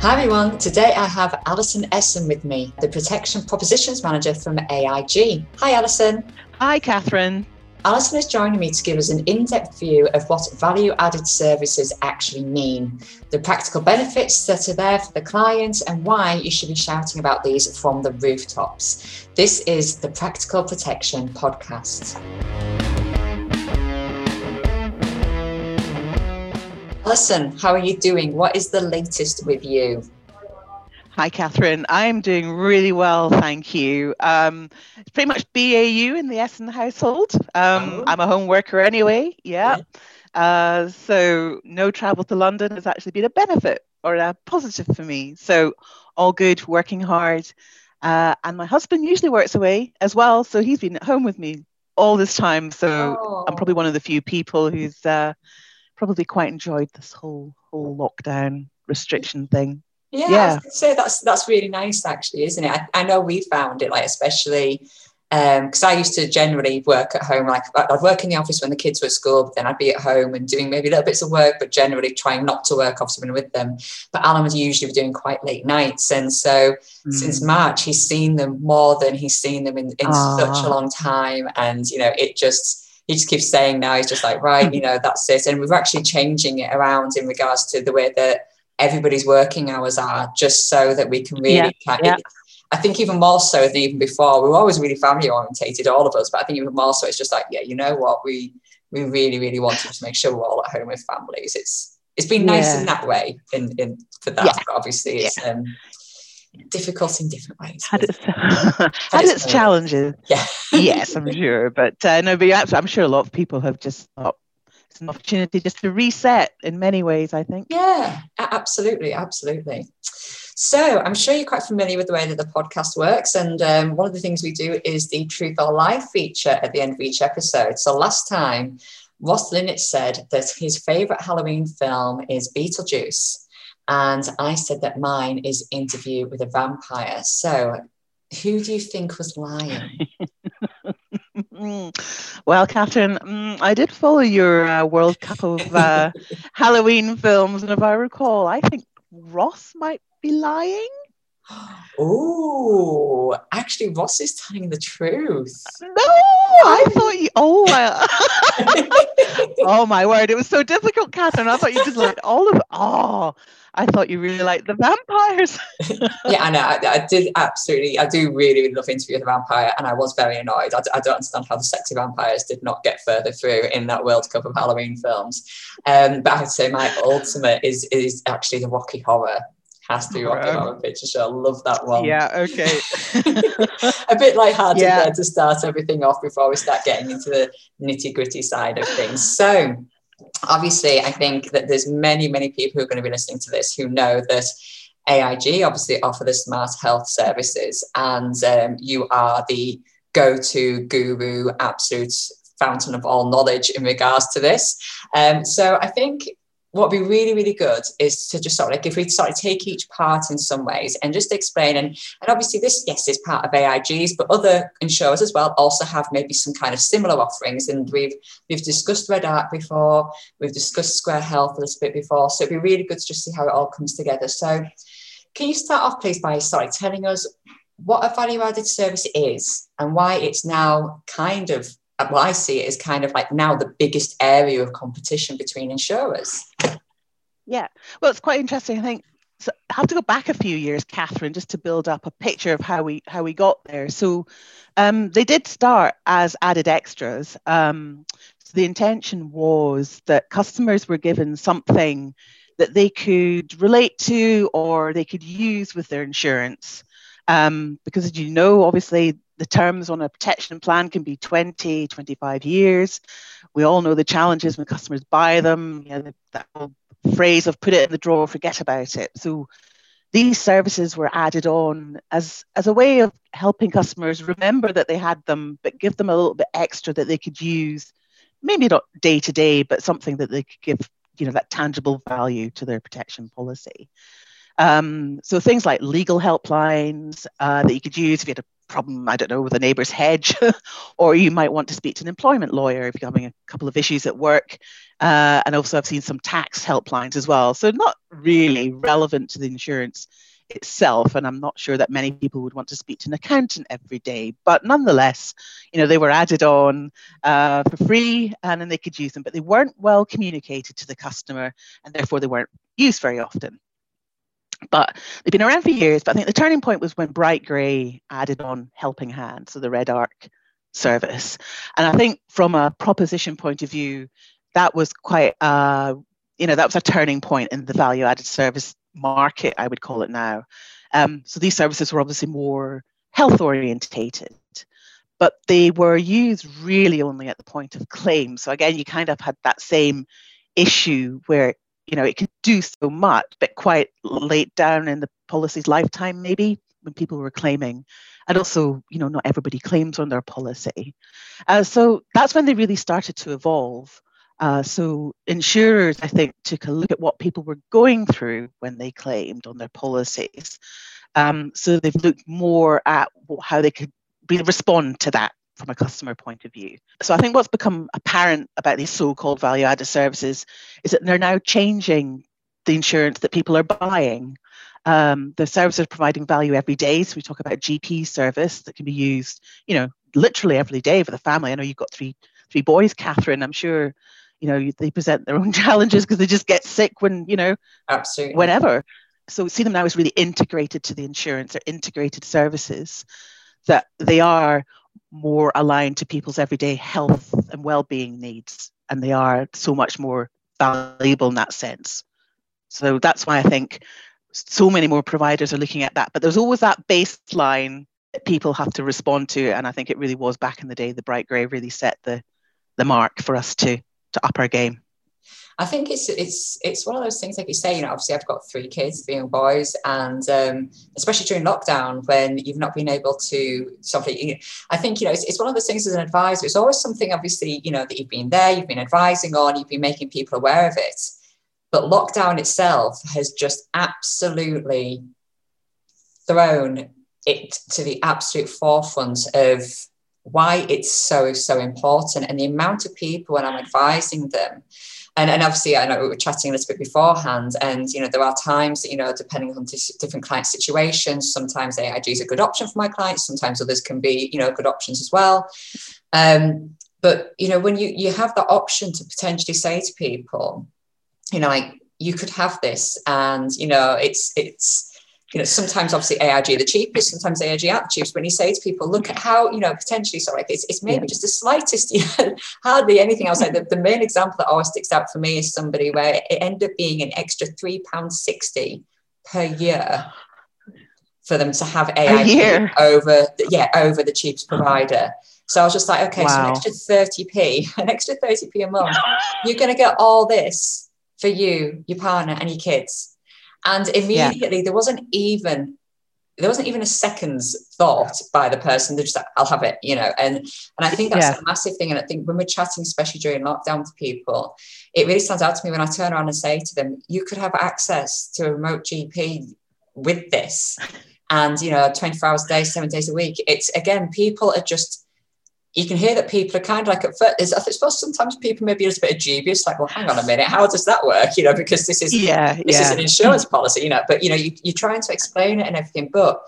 Hi everyone, today I have Alison Esson with me, the Protection Propositions Manager from AIG. Hi Alison. Hi Catherine. Alison is joining me to give us an in depth view of what value added services actually mean, the practical benefits that are there for the client, and why you should be shouting about these from the rooftops. This is the Practical Protection Podcast. Alison, how are you doing? What is the latest with you? Hi, Catherine. I'm doing really well, thank you. Um, it's pretty much BAU in the Esson household. Um, oh. I'm a home worker anyway, yeah. yeah. Uh, so no travel to London has actually been a benefit or a positive for me. So all good, working hard. Uh, and my husband usually works away as well, so he's been at home with me all this time. So oh. I'm probably one of the few people who's uh, probably quite enjoyed this whole whole lockdown restriction thing. Yeah, yeah. so that's that's really nice, actually, isn't it? I, I know we found it like especially because um, I used to generally work at home. Like I'd work in the office when the kids were at school, but then I'd be at home and doing maybe little bits of work, but generally trying not to work, obviously, when with them. But Alan was usually doing quite late nights, and so mm. since March, he's seen them more than he's seen them in, in such a long time, and you know, it just he just keeps saying now he's just like right, you know, that's it, and we're actually changing it around in regards to the way that everybody's working hours are just so that we can really yeah, kind yeah. I think even more so than even before, we were always really family orientated, all of us. But I think even more so, it's just like, yeah, you know what, we we really, really wanted to make sure we're all at home with families. It's it's been nice yeah. in that way, in, in for that. But obviously, it's um, difficult in different ways. Had its, had its challenges. Yeah. Yes, I'm sure. But uh, no, but I'm sure a lot of people have just thought, it's an opportunity just to reset in many ways, I think. Yeah, absolutely, absolutely. So I'm sure you're quite familiar with the way that the podcast works. And um, one of the things we do is the Truth or Lie feature at the end of each episode. So last time, Ross Linnett said that his favourite Halloween film is Beetlejuice. And I said that mine is Interview with a Vampire. So who do you think was lying? well, Catherine, mm, I did follow your uh, World Cup of uh, Halloween films, and if I recall, I think Ross might be lying. Oh, actually, Ross is telling the truth. No, I thought you. Oh, I, oh my word! It was so difficult, Catherine. I thought you just liked all of. Oh, I thought you really liked the vampires. yeah, I know. I, I, did absolutely. I do really, really love Interview with the Vampire, and I was very annoyed. I, I, don't understand how the sexy vampires did not get further through in that World Cup of Halloween films. Um, but I would say my ultimate is is actually the Rocky Horror has to be Rocky Horror Picture Show. I love that one. Yeah, okay. a bit lighthearted yeah. there to start everything off before we start getting into the nitty gritty side of things. So, obviously, I think that there's many, many people who are going to be listening to this who know that AIG obviously offer the smart health services, and um, you are the go-to guru, absolute fountain of all knowledge in regards to this. Um, so I think what would be really, really good is to just sort of like if we sort of take each part in some ways and just explain and and obviously this yes is part of AIG's, but other insurers as well also have maybe some kind of similar offerings. And we've we've discussed Red Arc before, we've discussed Square Health a little bit before. So it'd be really good to just see how it all comes together. So can you start off please by sorry telling us what a value added service is and why it's now kind of well, I see it as kind of like now the biggest area of competition between insurers. Yeah, well, it's quite interesting. I think so I have to go back a few years, Catherine, just to build up a picture of how we how we got there. So um, they did start as added extras. Um, so the intention was that customers were given something that they could relate to or they could use with their insurance. Um, because as you know, obviously the terms on a protection plan can be 20, 25 years. We all know the challenges when customers buy them, you know, that phrase of put it in the drawer, forget about it. So these services were added on as, as a way of helping customers remember that they had them, but give them a little bit extra that they could use, maybe not day to day, but something that they could give, you know, that tangible value to their protection policy. Um, so things like legal helplines uh, that you could use if you had a problem, I don't know, with a neighbour's hedge, or you might want to speak to an employment lawyer if you're having a couple of issues at work. Uh, and also, I've seen some tax helplines as well. So, not really relevant to the insurance itself. And I'm not sure that many people would want to speak to an accountant every day. But nonetheless, you know, they were added on uh, for free and then they could use them, but they weren't well communicated to the customer and therefore they weren't used very often. But they've been around for years. But I think the turning point was when Bright Grey added on Helping Hand, so the Red Arc service. And I think from a proposition point of view, that was quite, uh, you know, that was a turning point in the value added service market, I would call it now. Um, so these services were obviously more health orientated, but they were used really only at the point of claim. So again, you kind of had that same issue where you know it could do so much, but quite late down in the policy's lifetime, maybe when people were claiming. And also, you know, not everybody claims on their policy. Uh, so that's when they really started to evolve. Uh, so insurers, I think, took a look at what people were going through when they claimed on their policies. Um, so they've looked more at how they could respond to that from a customer point of view. So I think what's become apparent about these so-called value-added services is that they're now changing the insurance that people are buying. Um, the services are providing value every day. So we talk about GP service that can be used, you know, literally every day for the family. I know you've got three three boys, Catherine. I'm sure you know they present their own challenges because they just get sick when you know absolutely whenever so see them now as really integrated to the insurance or integrated services that they are more aligned to people's everyday health and well-being needs and they are so much more valuable in that sense so that's why i think so many more providers are looking at that but there's always that baseline that people have to respond to and i think it really was back in the day the bright grey really set the the mark for us to to up our game? I think it's it's it's one of those things, like you say. You know, obviously, I've got three kids, three young boys, and um, especially during lockdown when you've not been able to something. I think you know it's, it's one of those things as an advisor. It's always something, obviously, you know, that you've been there, you've been advising on, you've been making people aware of it. But lockdown itself has just absolutely thrown it to the absolute forefront of why it's so so important and the amount of people when i'm advising them and, and obviously i know we were chatting a little bit beforehand and you know there are times that you know depending on different client situations sometimes aig is a good option for my clients sometimes others can be you know good options as well. Um, but you know when you you have the option to potentially say to people you know like you could have this and you know it's it's you know, sometimes obviously AIG are the cheapest, sometimes AIG aren't the cheapest. When you say to people, look at how, you know, potentially, sorry, it's, it's maybe yeah. just the slightest, you know, hardly anything else. Like the, the main example that always sticks out for me is somebody where it ended up being an extra £3.60 per year for them to have AIG over, the, yeah, over the cheapest provider. So I was just like, okay, wow. so an extra 30p, an extra 30p a month, you're going to get all this for you, your partner, and your kids and immediately yeah. there wasn't even there wasn't even a second's thought by the person. They're just like, I'll have it, you know. And and I think that's yeah. a massive thing. And I think when we're chatting, especially during lockdown to people, it really stands out to me when I turn around and say to them, you could have access to a remote GP with this. And you know, 24 hours a day, seven days a week. It's again, people are just you can hear that people are kind of like at first, I suppose sometimes people maybe just a bit dubious, like, well, hang on a minute, how does that work? You know, because this is yeah, this yeah. is an insurance policy, you know, but you know, you, you're trying to explain it and everything, but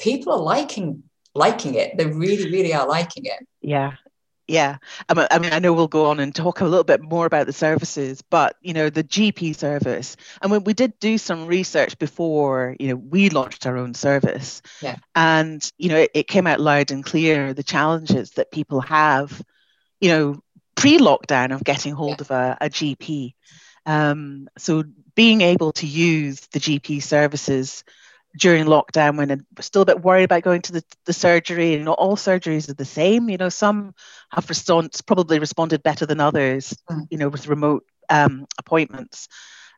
people are liking liking it. They really, really are liking it. Yeah yeah I mean, I know we'll go on and talk a little bit more about the services but you know the gp service and when we did do some research before you know we launched our own service yeah. and you know it, it came out loud and clear the challenges that people have you know pre-lockdown of getting hold yeah. of a, a gp um, so being able to use the gp services during lockdown when I'm still a bit worried about going to the, the surgery and not all surgeries are the same. You know, some have response probably responded better than others, mm. you know, with remote um, appointments.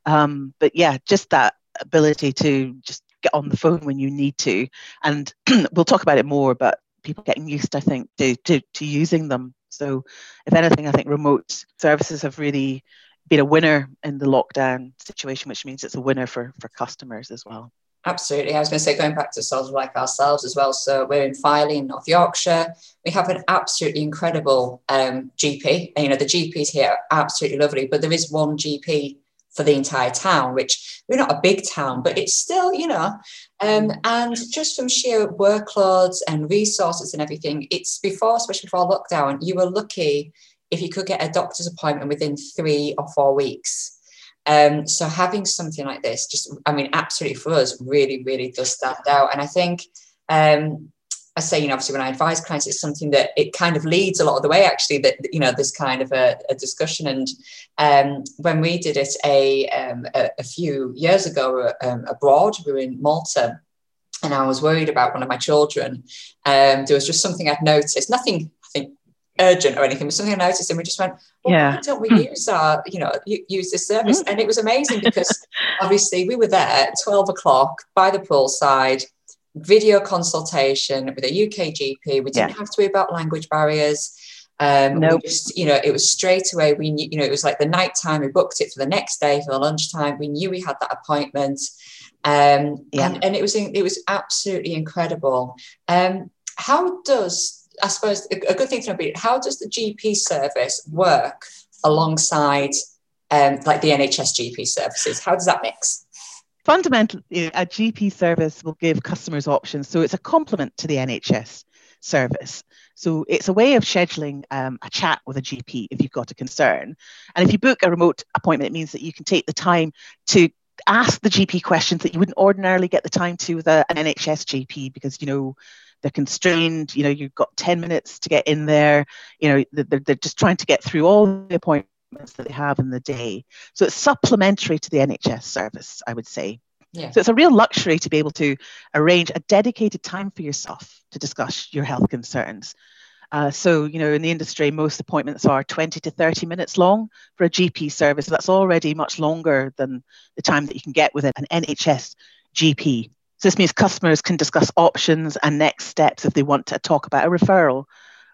Um, but yeah, just that ability to just get on the phone when you need to. And we'll talk about it more, but people getting used, I think, to, to, to using them. So if anything, I think remote services have really been a winner in the lockdown situation, which means it's a winner for, for customers as well. Absolutely. I was going to say, going back to of like ourselves as well. So we're in Filey, in North Yorkshire. We have an absolutely incredible um, GP. And, you know, the GPs here are absolutely lovely, but there is one GP for the entire town, which we're not a big town, but it's still, you know, um, and just from sheer workloads and resources and everything, it's before, especially before lockdown, you were lucky if you could get a doctor's appointment within three or four weeks. Um, so having something like this, just I mean, absolutely for us, really, really does stand out. And I think um, I say, you know, obviously when I advise clients, it's something that it kind of leads a lot of the way, actually, that, you know, this kind of a, a discussion. And um, when we did it a, um, a, a, few years ago um, abroad, we were in Malta, and I was worried about one of my children. Um, there was just something I'd noticed, nothing urgent or anything, but something I noticed, and we just went, well, yeah. why don't we mm. use our, you know, use this service? Mm. And it was amazing because obviously we were there at 12 o'clock by the poolside, video consultation with a UK GP. We didn't yeah. have to worry about language barriers. Um, nope. just, you know, it was straight away. We knew, you know, it was like the night time. We booked it for the next day for the lunchtime. We knew we had that appointment, um, yeah. and, and it was it was absolutely incredible. Um, how does I suppose a, good thing to know about how does the GP service work alongside um, like the NHS GP services? How does that mix? Fundamentally, a GP service will give customers options. So it's a complement to the NHS service. So it's a way of scheduling um, a chat with a GP if you've got a concern. And if you book a remote appointment, it means that you can take the time to ask the GP questions that you wouldn't ordinarily get the time to with a, an NHS GP because, you know, they're constrained you know you've got 10 minutes to get in there you know they're, they're just trying to get through all the appointments that they have in the day so it's supplementary to the nhs service i would say yeah. So it's a real luxury to be able to arrange a dedicated time for yourself to discuss your health concerns. Uh, so, you know, in the industry, most appointments are 20 to 30 minutes long for a GP service. That's already much longer than the time that you can get with an NHS GP. So this means customers can discuss options and next steps if they want to talk about a referral,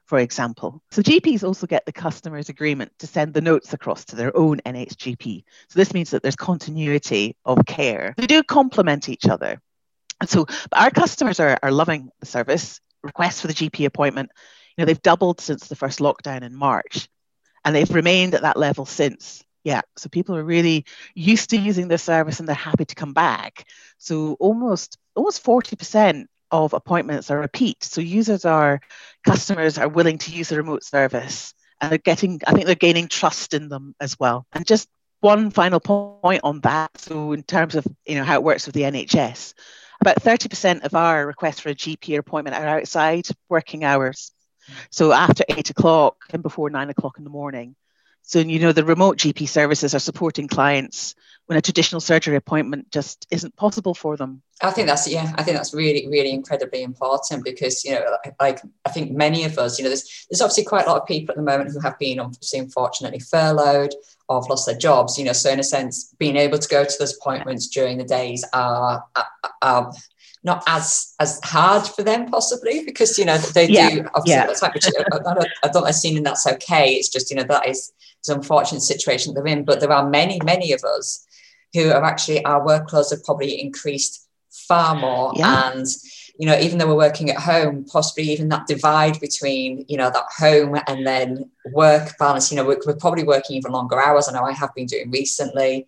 for example. So GPs also get the customer's agreement to send the notes across to their own NHS GP. So this means that there's continuity of care. They do complement each other. And so our customers are, are loving the service. Requests for the GP appointment, you know, they've doubled since the first lockdown in March, and they've remained at that level since. Yeah, so people are really used to using the service and they're happy to come back. So almost almost 40% of appointments are repeat. So users are customers are willing to use the remote service and they're getting I think they're gaining trust in them as well. And just one final point on that. So in terms of you know how it works with the NHS, about 30% of our requests for a GP appointment are outside working hours. So after eight o'clock and before nine o'clock in the morning. So, you know, the remote GP services are supporting clients when a traditional surgery appointment just isn't possible for them. I think that's, yeah, I think that's really, really incredibly important because, you know, like I think many of us, you know, there's, there's obviously quite a lot of people at the moment who have been unfortunately furloughed or have lost their jobs, you know, so in a sense, being able to go to those appointments during the days are, are, are not as as hard for them possibly because you know they yeah. do obviously yeah. which I don't, assuming that's okay it's just you know that is an unfortunate situation they're in. But there are many, many of us who are actually our workloads have probably increased far more. Yeah. And you know, even though we're working at home, possibly even that divide between, you know, that home and then work balance, you know, we're, we're probably working even longer hours. I know I have been doing recently.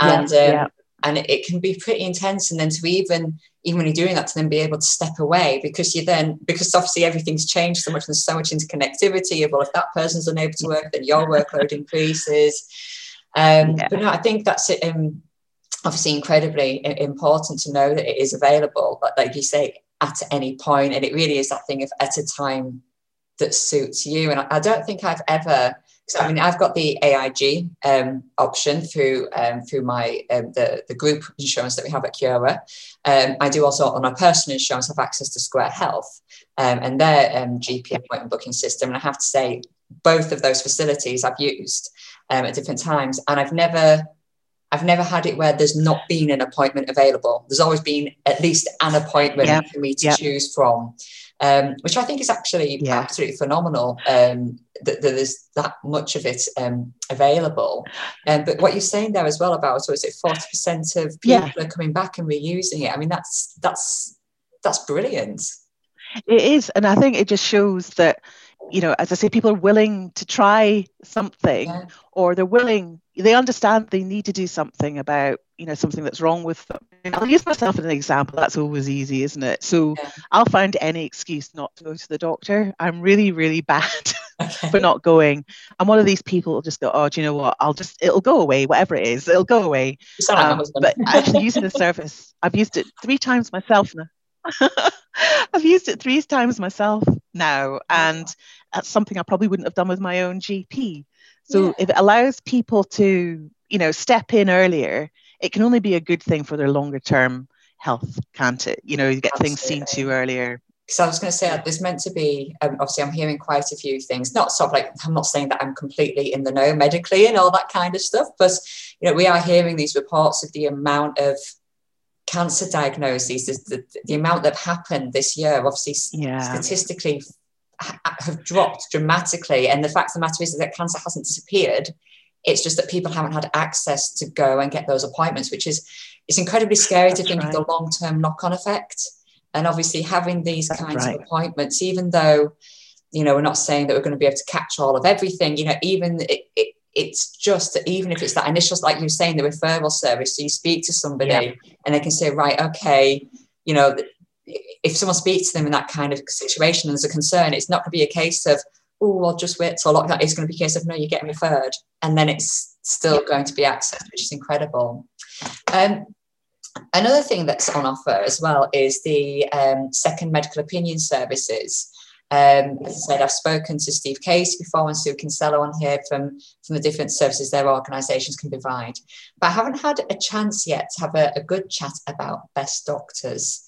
And, yeah, um, yeah. and it can be pretty intense. And then to even even when you're doing that to then be able to step away because you then because obviously everything's changed so much and so much interconnectivity of well if that person's unable to work then your workload increases um, yeah. but no i think that's it. um, obviously incredibly important to know that it is available but like you say at any point and it really is that thing of at a time that suits you and i, don't think i've ever I mean, I've got the AIG um, option through um, through my um, the the group insurance that we have at Cura. Um, I do also on my personal insurance have access to Square Health um, and their um, GP appointment booking system. And I have to say, both of those facilities I've used at different times, and I've never I've never had it where there's not been an appointment available. There's always been at least an appointment yeah. for me to yeah. choose from. um, which I think is actually yeah. absolutely phenomenal um, that, that, there's that much of it um, available. Um, but what you're saying there as well about, so is it 40% of people are coming back and reusing it? I mean, that's that's that's brilliant. It is. And I think it just shows that, you know, as I say, people are willing to try something or they're willing, they understand they need to do something about you know something that's wrong with them. I'll use myself as an example. That's always easy isn't it? So yeah. i'll find any excuse not to go to the doctor. I'm really really bad okay. for not going. I'm one of these people who just go oh do you know what? I'll just it'll go away whatever it is it'll go away. Um, but actually using the service. I've used it three times myself now. I've used it three times myself now and that's something i probably wouldn't have done with my own gp so yeah. if it allows people to you know step in earlier it can only be a good thing for their longer term health, can't it? You know, you get Absolutely. things seen to earlier. Because I was going to say, there's meant to be, um, obviously, I'm hearing quite a few things. Not sort of like, I'm not saying that I'm completely in the know medically and all that kind of stuff, but, you know, we are hearing these reports of the amount of cancer diagnoses, the, the, the amount that happened this year, obviously, yeah. statistically have dropped dramatically. And the fact of the matter is that cancer hasn't disappeared. It's just that people haven't had access to go and get those appointments, which is it's incredibly scary That's to think right. of the long term knock on effect. And obviously, having these That's kinds right. of appointments, even though you know we're not saying that we're going to be able to catch all of everything, you know, even it, it it's just that even if it's that initial, like you were saying, the referral service, so you speak to somebody yeah. and they can say, right, okay, you know, if someone speaks to them in that kind of situation and there's a concern, it's not going to be a case of, oh, I'll just wait till lockdown. It's going to be a case of, no, you're getting referred. And then it's still going to be accessed, which is incredible. Um, another thing that's on offer as well is the um, second medical opinion services. Um, as I said, I've spoken to Steve Case before and Sue Kinsella on here from, from the different services their organisations can provide. But I haven't had a chance yet to have a, a good chat about best doctors.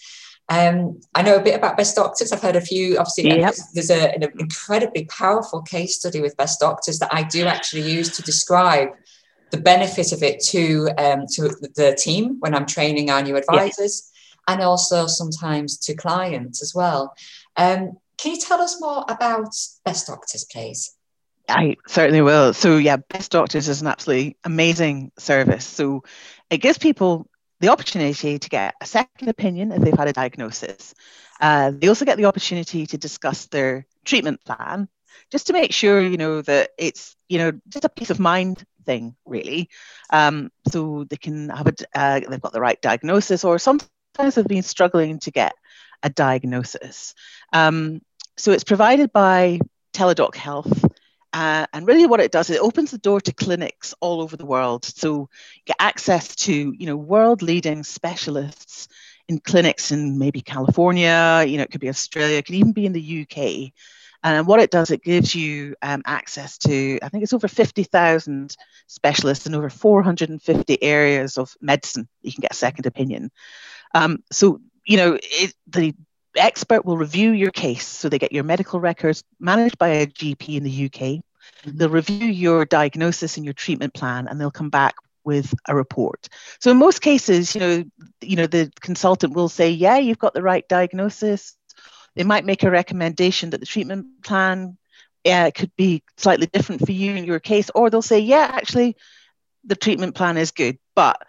Um, I know a bit about Best Doctors. I've heard a few. Obviously, yep. there's a, an incredibly powerful case study with Best Doctors that I do actually use to describe the benefit of it to um, to the team when I'm training our new advisors, and also sometimes to clients as well. Um, can you tell us more about Best Doctors, please? I certainly will. So, yeah, Best Doctors is an absolutely amazing service. So, it gives people the opportunity to get a second opinion if they've had a diagnosis. Uh, they also get the opportunity to discuss their treatment plan, just to make sure you know that it's you know just a peace of mind thing, really. Um, so they can have a uh, they've got the right diagnosis, or sometimes they've been struggling to get a diagnosis. Um, so it's provided by Teladoc Health. Uh, and really what it does is it opens the door to clinics all over the world. So you get access to, you know, world leading specialists in clinics in maybe California, you know, it could be Australia, it could even be in the UK. And what it does, it gives you um, access to, I think it's over 50,000 specialists in over 450 areas of medicine. You can get a second opinion. Um, so, you know, it, the expert will review your case. So they get your medical records managed by a GP in the UK. Mm-hmm. They'll review your diagnosis and your treatment plan, and they'll come back with a report. So in most cases, you know, you know, the consultant will say, "Yeah, you've got the right diagnosis." They might make a recommendation that the treatment plan uh, could be slightly different for you in your case, or they'll say, "Yeah, actually, the treatment plan is good." But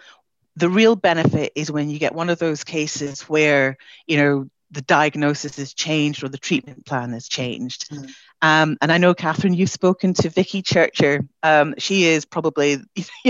the real benefit is when you get one of those cases where you know the diagnosis has changed or the treatment plan has changed. Mm. Um, and I know, Catherine, you've spoken to Vicky Churcher. Um, she is probably,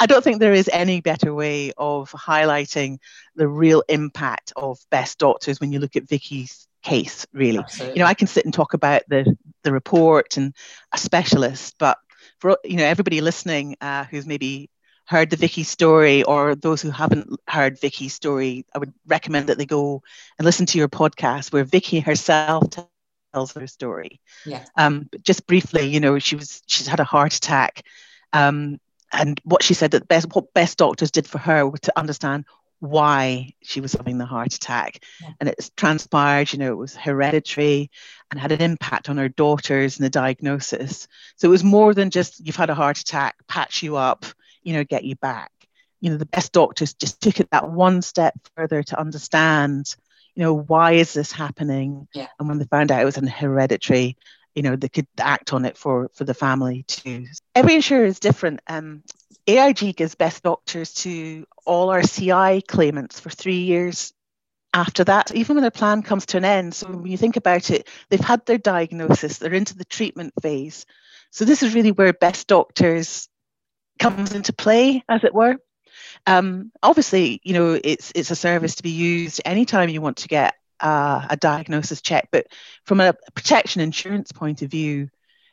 I don't think there is any better way of highlighting the real impact of best doctors when you look at Vicky's case, really. Absolutely. You know, I can sit and talk about the, the report and a specialist, but for you know everybody listening uh, who's maybe heard the Vicky story or those who haven't heard Vicky's story, I would recommend that they go and listen to your podcast where Vicky herself tells her story. Yeah. Um, just briefly, you know, she was she's had a heart attack. Um, and what she said that best what best doctors did for her was to understand why she was having the heart attack. Yeah. And it's transpired, you know, it was hereditary and had an impact on her daughters and the diagnosis. So it was more than just you've had a heart attack, patch you up, you know, get you back. You know, the best doctors just took it that one step further to understand, you know, why is this happening? Yeah. And when they found out it was an hereditary, you know, they could act on it for for the family too. Every insurer is different. Um, AIG gives best doctors to all our CI claimants for three years after that, even when their plan comes to an end. So when you think about it, they've had their diagnosis, they're into the treatment phase. So this is really where best doctors comes into play, as it were. Um, obviously, you know, it's it's a service to be used anytime you want to get uh, a diagnosis check, but from a protection insurance point of view,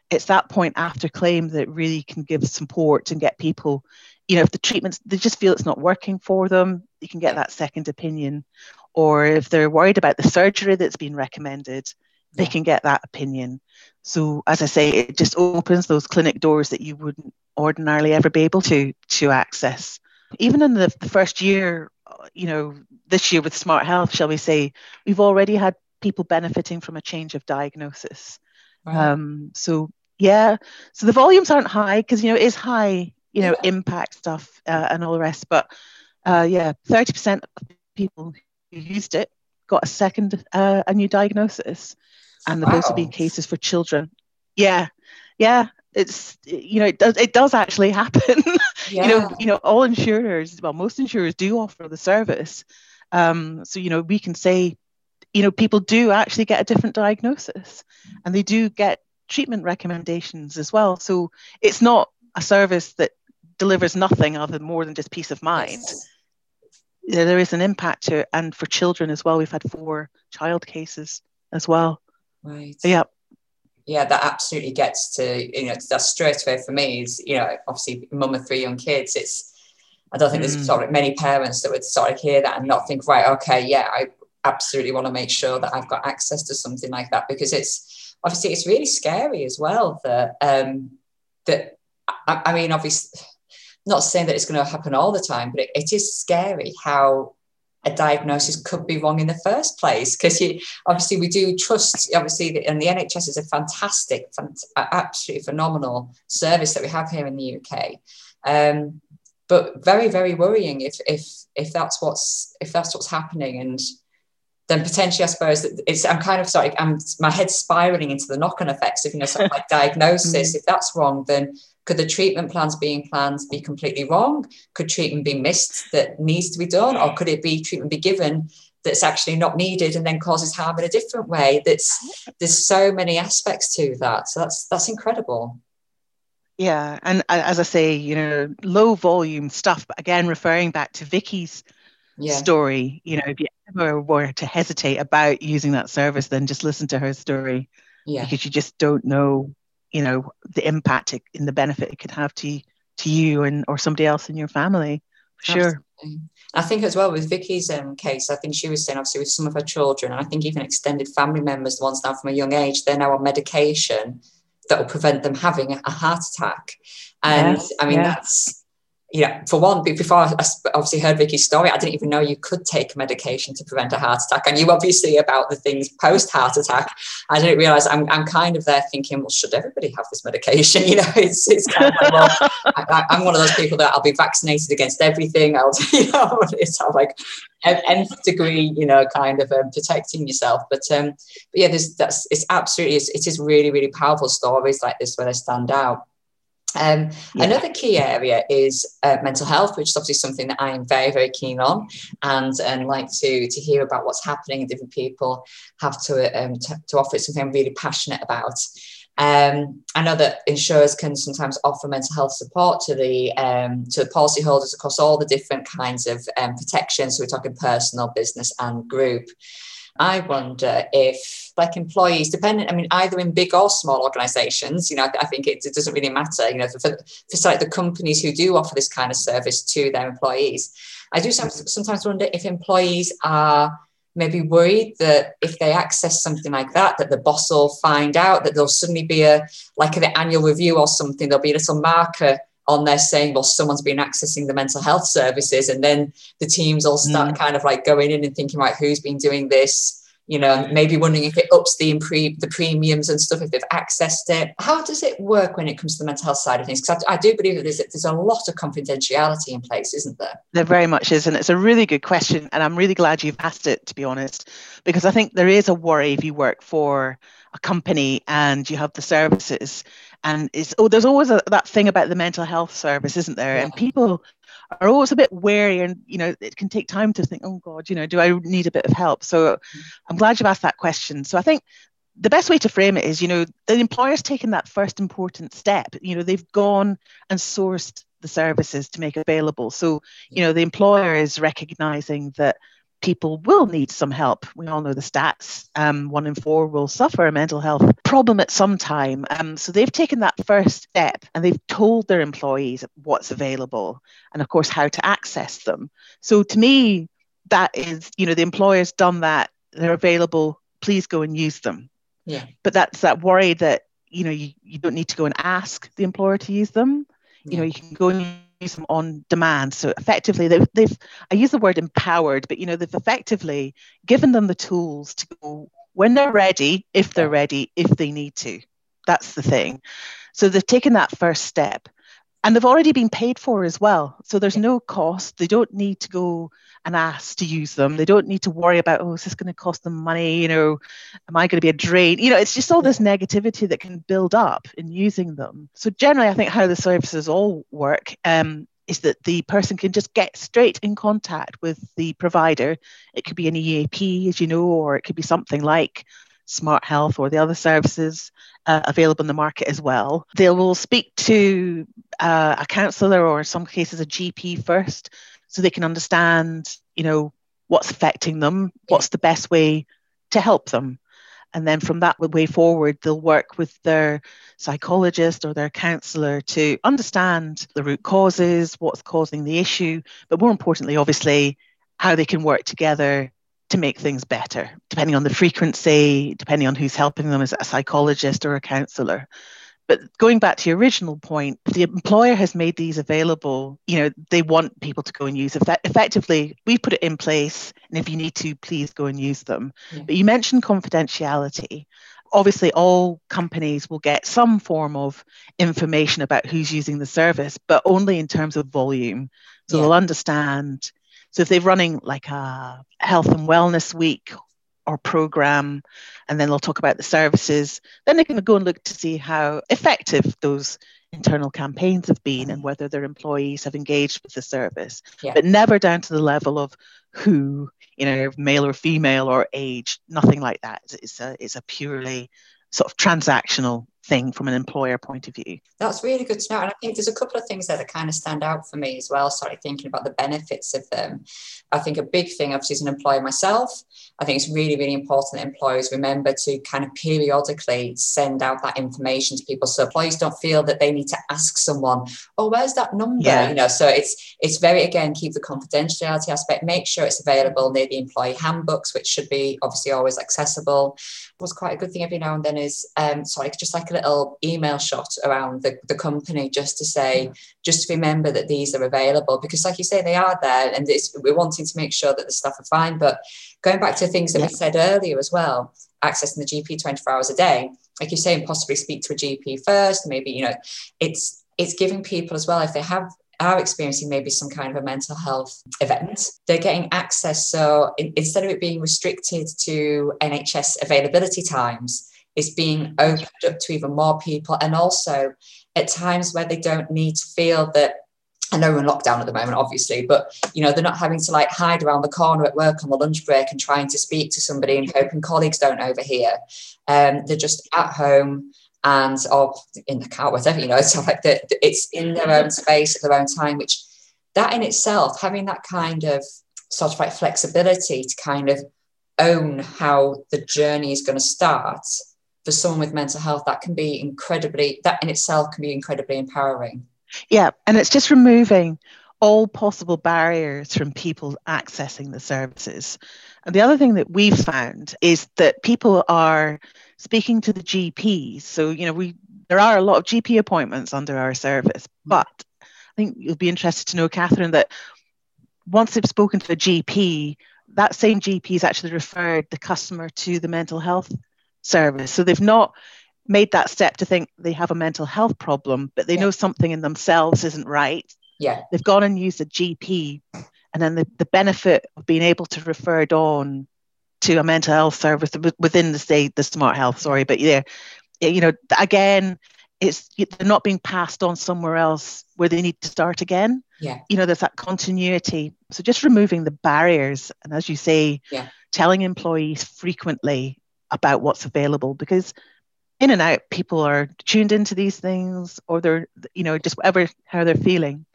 it's that point after claim that really can give support and get people, you know, if the treatments they just feel it's not working for them, you can get that second opinion, or if they're worried about the surgery that's been recommended, they can get that opinion. So as I say, it just opens those clinic doors that you wouldn't ordinarily ever be able to to access even in the, the first year, you know, this year with Smart Health, shall we say, we've already had people benefiting from a change of diagnosis. Um, so yeah, so the volumes aren't high because you know it is high, you know, yeah. impact stuff uh, and all the rest. But uh, yeah, thirty percent of people who used it got a second uh, a new diagnosis, and those have been cases for children. Yeah, yeah, it's you know it does it does actually happen. Yeah. you know you know all insurers well most insurers do offer the service. Um, so you know we can say you know people do actually get a different diagnosis and they do get treatment recommendations as well. So it's not a service that delivers nothing other than more than just peace of mind. Yes. Yeah, there is an impact to it and for children as well we've had four child cases as well right yeah yeah, that absolutely gets to, you know, that's straight away for me is, you know, obviously mum of three young kids. It's, I don't think mm. there's sort of many parents that would sort of hear that and not think, right, okay, yeah, I absolutely want to make sure that I've got access to something like that because it's obviously it's really scary as well that, um, that, I, I mean, obviously, not saying that it's going to happen all the time, but it, it is scary how a diagnosis could be wrong in the first place because you obviously we do trust obviously and the NHS is a fantastic absolutely phenomenal service that we have here in the UK um, but very very worrying if if if that's what's if that's what's happening. And then potentially I suppose that it's I'm kind of sorry I'm my head's spiraling into the knock-on effects of you know something like diagnosis. Mm. if that's wrong then could the treatment plans being planned be completely wrong? Could treatment be missed that needs to be done? Or could it be treatment be given that's actually not needed and then causes harm in a different way? That's there's so many aspects to that. So that's that's incredible. Yeah, and as I say, you know, low volume stuff, but again, referring back to Vicky's yeah. story, you know, if you ever were to hesitate about using that service, then just listen to her story. Yeah. Because you just don't know you know the impact it, and the benefit it could have to to you and or somebody else in your family for sure I think as well with Vicky's um, case, I think she was saying obviously with some of her children, and I think even extended family members, the ones now from a young age, they're now on medication that will prevent them having a heart attack. And I mean, yeah. that's yeah, for one, before I obviously heard Vicky's story, I didn't even know you could take medication to prevent a heart attack. I knew obviously about the things post heart attack. I didn't realize I'm, I'm kind of there thinking, well, should everybody have this medication? You know, it's, it's kind of well, I, am one of those people that I'll be vaccinated against everything. I'll, you know, it's like nth degree, you know, kind of um, protecting yourself. But, um, but yeah, there's that's it's absolutely, it's, it is really, really powerful stories like this where they stand out. Um, yeah. Another key area is uh, mental health, which is obviously something that I am very, very keen on, and and like to to hear about what's happening and different people have to um, to, to offer. It's something I'm really passionate about. Um, I know that insurers can sometimes offer mental health support to the um, to the policyholders across all the different kinds of um, protections. So we're talking personal, business, and group. I wonder if, like employees, dependent, I mean, either in big or small organizations, you know, I, I think it, it, doesn't really matter, you know, for, for like the companies who do offer this kind of service to their employees. I do sometimes wonder if employees are maybe worried that if they access something like that, that the boss will find out that there'll suddenly be a like an annual review or something. There'll be a little marker on there saying, well, someone's been accessing the mental health services. And then the teams all start mm. kind of like going in and thinking, right, who's been doing this? you know, maybe wondering if it ups the impre- the premiums and stuff if they've accessed it. How does it work when it comes to the mental health side of things? Because I, I, do believe that there's, there's a lot of confidentiality in place, isn't there? There very much is, and it's a really good question, and I'm really glad you've asked it. To be honest, because I think there is a worry if you work for a company and you have the services and it's oh there's always a, that thing about the mental health service isn't there? Yeah. and people are always a bit wary and you know it can take time to think oh god you know do i need a bit of help? So mm. i'm glad you've asked that question. So i think the best way to frame it is you know the employer's taken that first important step. You know they've gone and sourced the services to make available. So you know the employer is recognizing that people will need some help. We all know the stats. Um, one in four will suffer a mental health problem at some time. Um, so they've taken that first step and they've told their employees what's available and, of course, how to access them. So to me, that is, you know, the employer's done that. They're available. Please go and use them. Yeah. But that's that worry that, you know, you, you don't need to go and ask the employer to use them. You know, you can go and use them on demand. So effectively, they've, they've I use the word empowered, but you know they've effectively given them the tools to go when they're ready, if they're ready, if they need to. That's the thing. So they've taken that first step and they've already been paid for as well. So there's no cost. They don't need to go and ask to use them. They don't need to worry about, oh, is this going to cost them money? You know, am I going to be a drain? You know, it's just all this negativity that can build up in using them. So generally, I think how the services all work um, is that the person can just get straight in contact with the provider. It could be an EAP, as you know, or it could be something like Smart Health or the other services uh, available in the market as well. They will speak to uh, a counsellor or in some cases a GP first so they can understand, you know, what's affecting them, what's the best way to help them. And then from that way forward, they'll work with their psychologist or their counselor to understand the root causes, what's causing the issue, but more importantly, obviously, how they can work together to make things better, depending on the frequency, depending on who's helping them, as a psychologist or a counselor. But going back to your original point, the employer has made these available. You know, they want people to go and use. Effect- effectively, we put it in place, and if you need to, please go and use them. Yeah. But you mentioned confidentiality. Obviously, all companies will get some form of information about who's using the service, but only in terms of volume. So yeah. they'll understand so if they're running like a health and wellness week or program, and then they'll talk about the services, then they can go and look to see how effective those internal campaigns have been and whether their employees have engaged with the service, yeah. but never down to the level of who, you know, male or female or age, nothing like that. It's a, it's a purely sort of transactional thing from an employer point of view. That's really good to know. And I think there's a couple of things there that kind of stand out for me as well. Started thinking about the benefits of them. I think a big thing, obviously, as an employer myself, I think it's really, really important that employers remember to kind of periodically send out that information to people so employees don't feel that they need to ask someone, oh, where's that number? Yeah. You know, so it's it's very again, keep the confidentiality aspect, make sure it's available near the employee handbooks, which should be obviously always accessible. Was quite a good thing every now and then is um sorry, just like a little email shot around the, the company just to say, just remember that these are available because like you say, they are there and we're wanting to make sure that the stuff are fine. But going back to things that yeah. we said earlier as well, accessing the GP 24 hours a day, like you're saying, possibly speak to a GP first, maybe, you know, it's it's giving people as well, if they have are experiencing maybe some kind of a mental health event, they're getting access. So in, instead of it being restricted to NHS availability times, it's being opened up to even more people. And also at times where they don't need to feel that I know we're in lockdown at the moment, obviously, but you know, they're not having to like hide around the corner at work on the lunch break and trying to speak to somebody and hoping colleagues don't overhear. Um, they're just at home and or in the car, whatever, you know, so like the, it's in their own space at their own time, which that in itself, having that kind of sort of like flexibility to kind of own how the journey is going to start for someone with mental health, that can be incredibly, that in itself can be incredibly empowering. Yeah, and it's just removing all possible barriers from people accessing the services. And the other thing that we've found is that people are speaking to the GPs. So, you know, we there are a lot of GP appointments under our service, but I think you'll be interested to know, Catherine, that once they've spoken to a GP, that same GP has actually referred the customer to the mental health service. So they've not made that step to think they have a mental health problem, but they yeah. know something in themselves isn't right. Yeah. They've gone and used a GP. And then the, the benefit of being able to refer it on to a mental health service within the say the smart health, sorry, but yeah, you know, again, it's they're not being passed on somewhere else where they need to start again. Yeah. You know, there's that continuity. So just removing the barriers and as you say, yeah. telling employees frequently about what's available because in and out people are tuned into these things or they're you know just whatever how they're feeling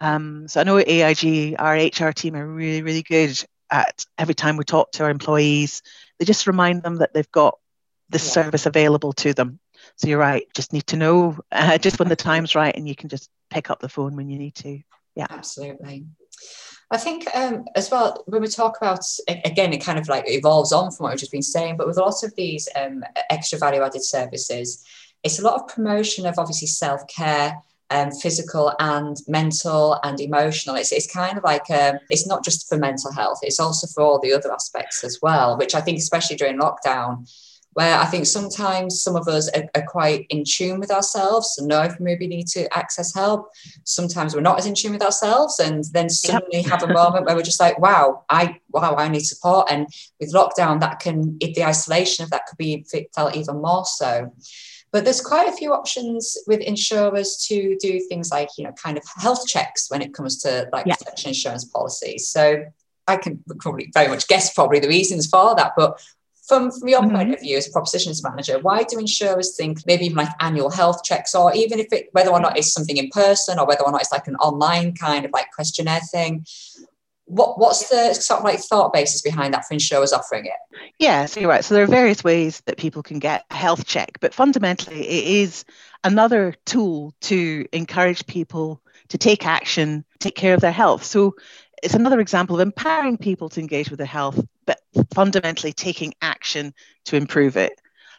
um, so i know aig our hr team are really really good at every time we talk to our employees they just remind them that they've got this yeah. service available to them so you're right just need to know uh, just when the time's right and you can just pick up the phone when you need to yeah absolutely I think um, as well when we talk about again, it kind of like evolves on from what we've just been saying, but with a lot of these um, extra value added services, it's a lot of promotion of obviously self care. Um, physical and mental and emotional. It's, it's kind of like um, it's not just for mental health, it's also for all the other aspects as well, which I think, especially during lockdown, where I think sometimes some of us are, are, quite in tune with ourselves and know if we maybe need to access help. Sometimes we're not as in tune with ourselves, and then suddenly yep. have a moment where we're just like, "Wow, I wow, I need support." And with lockdown, that can if the isolation of that could be felt even more so. But there's quite a few options with insurers to do things like you know kind of health checks when it comes to like yep. protection insurance policies. So I can probably very much guess probably the reasons for that, but from, from your mm-hmm. point of view as a propositions manager, why do insurers think maybe even like annual health checks, or even if it whether or not it's something in person, or whether or not it's like an online kind of like questionnaire thing? What what's the sort of like thought basis behind that for insurers offering it? Yeah, so you're right. So there are various ways that people can get a health check, but fundamentally it is another tool to encourage people to take action, take care of their health. So it's another example of empowering people to engage with their health, but fundamentally taking action to improve it.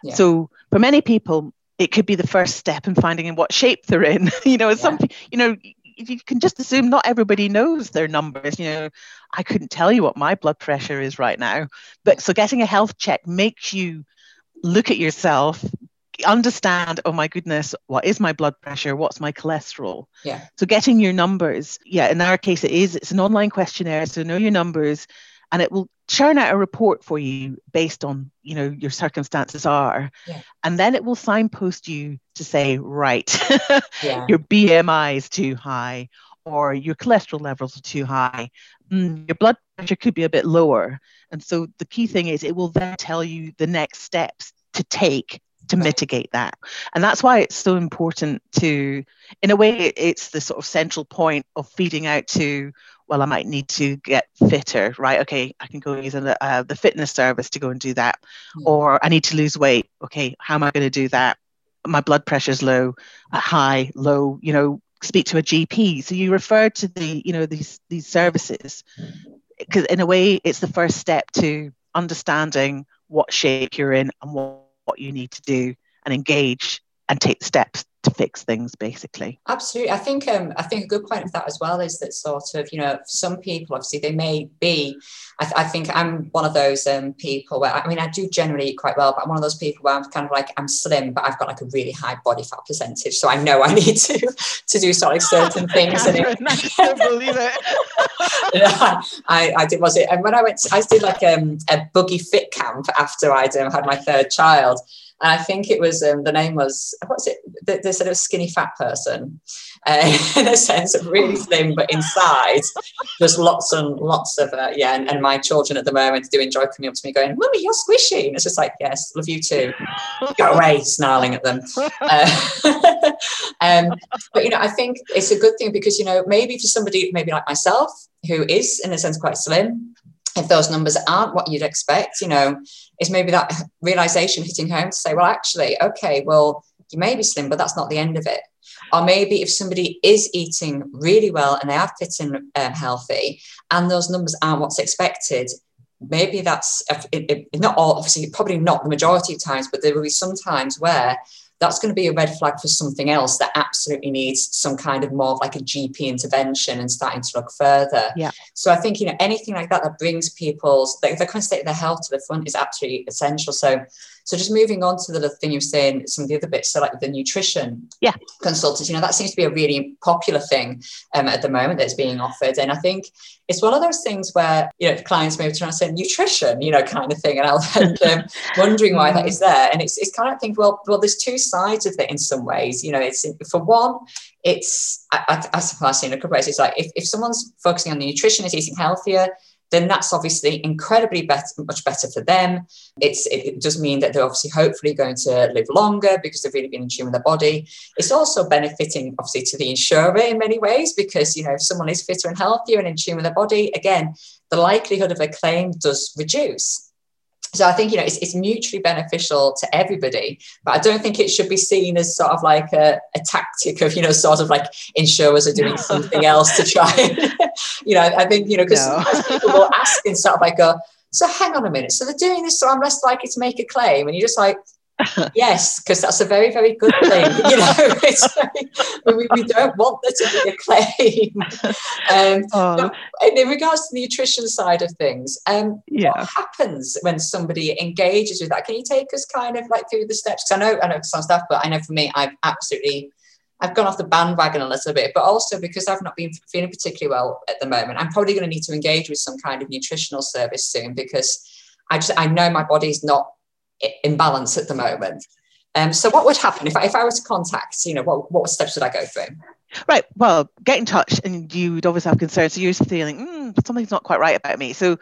Yeah. So for many people, it could be the first step in finding in what shape they're in. you know, yeah. some you know, you can just assume not everybody knows their numbers. You know, I couldn't tell you what my blood pressure is right now. But so getting a health check makes you look at yourself, understand, oh my goodness, what is my blood pressure? What's my cholesterol? Yeah. So getting your numbers, yeah, in our case, it is, it's an online questionnaire. So know your numbers and it will churn out a report for you based on, you know, your circumstances are. Yeah. And then it will signpost you to say, right, yeah. your BMI is too high or your cholesterol levels are too high. Mm, your blood pressure could be a bit lower. And so the key thing is it will then tell you the next steps to take to mitigate that. And that's why it's so important to, in a way, it's the sort of central point of feeding out to, well, I might need to get fitter, right? Okay, I can go use a, uh, the fitness service to go and do that. Or I need to lose weight. Okay, how am I going to do that? My blood pressure's low, uh, high, low, you know, speak to a GP. So you refer to the, you know, these these services because in a way it's the first step to understanding what shape you're in and what what you need to do and engage and take steps fix things basically. Absolutely. I think um, i think a good point of that as well is that sort of you know some people obviously they may be i, th- I think i'm one of those um, people where i mean i do generally eat quite well but i'm one of those people where i'm kind of like i'm slim but i've got like a really high body fat percentage so i know i need to to do sort of certain things and it, I believe it. I, I did was it and when i went to, i did like um, a buggy fit camp after i'd um, had my third child and I think it was um, the name was what's it? They said it was skinny fat person, uh, in a sense of really slim, but inside there's lots and lots of uh, yeah. And, and, my children at the moment do enjoy coming up to me going, "Mummy, you're squishy," and it's just like, "Yes, love you too." Go away, snarling at them. Uh, um, but you know, I think it's a good thing because you know maybe for somebody maybe like myself who is in a sense quite slim if those numbers aren't what you'd expect, you know, is maybe that realization hitting home to say, well, actually, okay, well, you may be slim, but that's not the end of it. Or maybe if somebody is eating really well and they are fit and um, healthy, and those numbers aren't what's expected, maybe that's it, it, not all, obviously, probably not the majority of times, but there will be some times where that's going to be a red flag for something else that absolutely needs some kind of more of like a GP intervention and starting to look further. Yeah. So I think, you know, anything like that that brings people's, the, the current state of their health to the front is absolutely essential. So so just moving on to the other thing you were saying, some of the other bits, so like the nutrition yeah. consultants, you know, that seems to be a really popular thing um, at the moment that's being offered. And I think it's one of those things where, you know, clients maybe trying to say nutrition, you know, kind of thing. And I'll end um, wondering why that is there. And it's, it's kind of think, well, well, there's two sides of it in some ways. You know, it's for one, it's, I, suppose in a couple of ways, it's like if, if someone's focusing on the nutrition, is eating healthier, then that's obviously incredibly better, much better for them. It's, it does mean that they're obviously hopefully going to live longer because they've really been in tune with their body. It's also benefiting obviously to the insurer in many ways because, you know, if someone is fitter and healthier and in tune with their body, again, the likelihood of a claim does reduce. So I think you know it's, it's mutually beneficial to everybody, but I don't think it should be seen as sort of like a, a tactic of you know sort of like insurers are doing no. something else to try. you know, I think you know because no. people will ask and sort of like go, so hang on a minute, so they're doing this, so I'm less likely to make a claim, and you're just like, yes, because that's a very, very good thing. You know, we, we, don't want there to be a claim. Um, oh. in regards to the nutrition side of things, um, yeah. what happens when somebody engages with that? Can you take us kind of like through the steps? Because I know, I know some stuff, but I know for me, I've absolutely I've gone off the bandwagon a little bit, but also because I've not been feeling particularly well at the moment, I'm probably going to need to engage with some kind of nutritional service soon because I just I know my body's not in balance at the moment. Um, so what would happen if I, if I were to contact, you know, what, what steps would I go through? Right. Well, get in touch and you would always have concerns. So you're feeling, mm, something's not quite right about me. So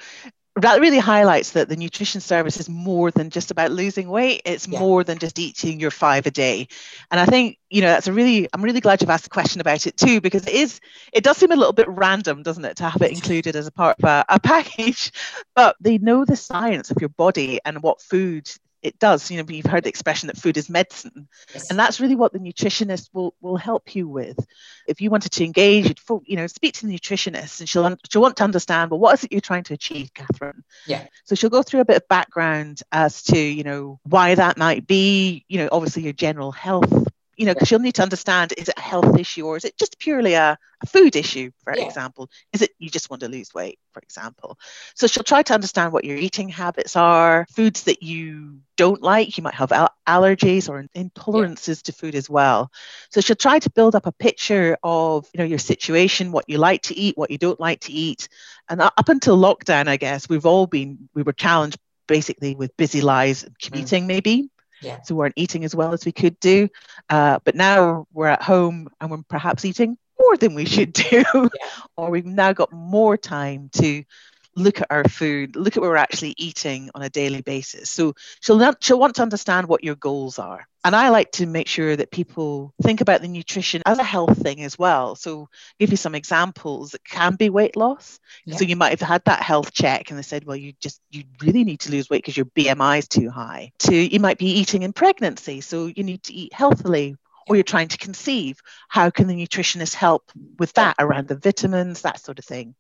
that really highlights that the nutrition service is more than just about losing weight. It's yeah. more than just eating your five a day. And I think, you know, that's a really, I'm really glad you've asked the question about it too, because it is, it does seem a little bit random, doesn't it, to have it included as a part of a, a package. But they know the science of your body and what food it does. You know, you've heard the expression that food is medicine, yes. and that's really what the nutritionist will will help you with. If you wanted to engage, you'd you know, speak to the nutritionist, and she'll she'll want to understand. Well, what is it you're trying to achieve, Catherine? Yeah. So she'll go through a bit of background as to you know why that might be. You know, obviously your general health you know, because you'll need to understand is it a health issue or is it just purely a, a food issue, for yeah. example? Is it you just want to lose weight, for example? So she'll try to understand what your eating habits are, foods that you don't like. You might have al- allergies or intolerances yeah. to food as well. So she'll try to build up a picture of, you know, your situation, what you like to eat, what you don't like to eat. And up until lockdown, I guess, we've all been, we were challenged basically with busy lives and mm. commuting mm. maybe yeah. So we weren't eating as well as we could do. Uh, but now we're at home and we're perhaps eating more than we should do. Yeah. or we've now got more time to look at our food, look at what we're actually eating on a daily basis. So she'll not, she'll want to understand what your goals are. And I like to make sure that people think about the nutrition as a health thing as well. So give you some examples. It can be weight loss. Yeah. So you might have had that health check and they said, well, you just you really need to lose weight because your BMI is too high. To you might be eating in pregnancy. So you need to eat healthily or you're trying to conceive, how can the nutritionist help with that around the vitamins, that sort of thing?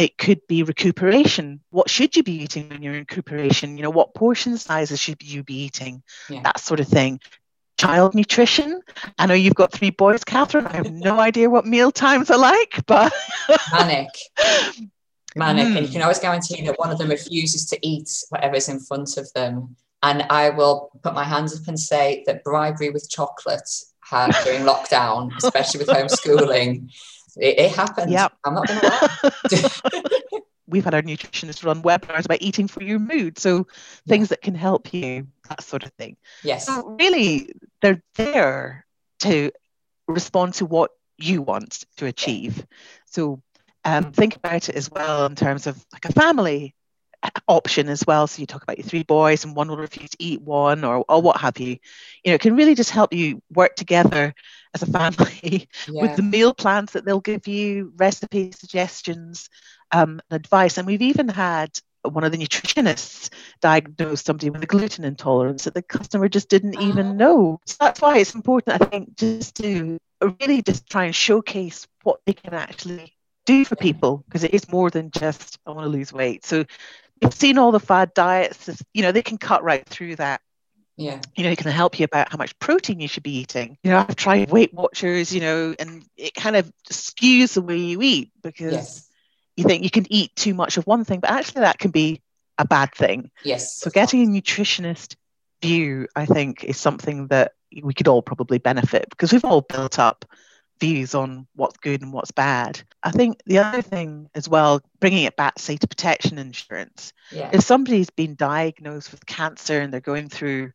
It could be recuperation. What should you be eating when you're in recuperation? You know, what portion sizes should you be eating? Yeah. That sort of thing. Child nutrition. I know you've got three boys, Catherine. I have no idea what meal times are like, but manic. Manic. Mm. And you can always guarantee that one of them refuses to eat whatever's in front of them. And I will put my hands up and say that bribery with chocolate during lockdown, especially with homeschooling, it, it happens. Yep. I'm not going to lie. We've had our nutritionists run webinars about eating for your mood. So things that can help you, that sort of thing. Yes. So really, they're there to respond to what you want to achieve. So um, think about it as well in terms of like a family option as well. So you talk about your three boys and one will refuse to eat one or, or what have you. You know, it can really just help you work together as a family yeah. with the meal plans that they'll give you, recipe suggestions, um, and advice. And we've even had one of the nutritionists diagnose somebody with a gluten intolerance that the customer just didn't even ah. know. So that's why it's important, I think, just to really just try and showcase what they can actually do for people because it is more than just I want to lose weight. So you've seen all the fad diets, you know, they can cut right through that Yeah. You know, it can help you about how much protein you should be eating. You know, I've tried Weight Watchers, you know, and it kind of skews the way you eat because yes. you think you can eat too much of one thing, but actually that can be a bad thing. Yes. So getting a nutritionist view, I think, is something that we could all probably benefit because we've all built up views on what's good and what's bad. I think the other thing as well, bringing it back, say, to protection insurance, yeah. if somebody's been diagnosed with cancer and they're going through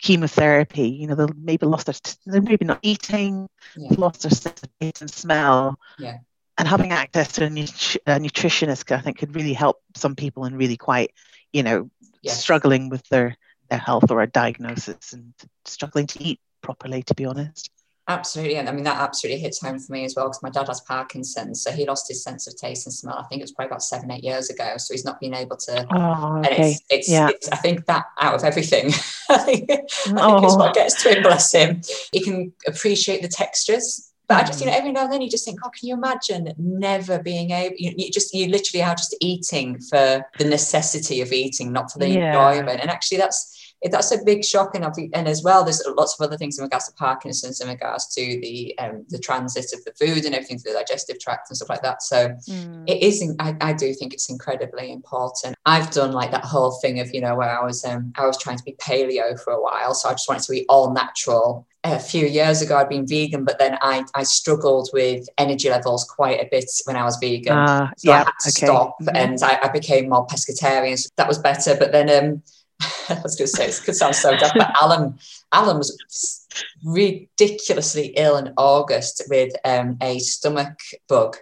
chemotherapy, you know, they'll maybe lost their, they're maybe not eating, yeah. lost their sense of taste and smell. Yeah. And having access to a, nut- a nutritionist, I think, could really help some people and really quite, you know, yes. struggling with their their health or a diagnosis and struggling to eat properly, to be honest. Absolutely. And I mean, that absolutely hits home for me as well because my dad has Parkinson's. So he lost his sense of taste and smell. I think it was probably about seven, eight years ago. So he's not been able to. Oh, okay. And it's, it's, yeah. It's, I think that out of everything, I think, I think oh. it's what gets to him, bless him. He can appreciate the textures. But I just, you know, mm. every now and then you just think, oh, can you imagine never being able, you, you just, you literally are just eating for the necessity of eating, not for the yeah. enjoyment. And actually, that's, that's a big shock and, and as well there's lots of other things in regards to parkinson's in regards to the um, the transit of the food and everything through the digestive tract and stuff like that so mm. it is I, I do think it's incredibly important i've done like that whole thing of you know where i was um i was trying to be paleo for a while so i just wanted to eat all natural a few years ago I'd been vegan, but then I, I struggled with energy levels quite a bit when I was vegan. Uh, so yeah, I had to okay. stop mm-hmm. and I, I, became more pescatarian. So that was better. But then um, I was going to say, it could sound so daft, but Alan, Alan was ridiculously ill in August with um, a stomach bug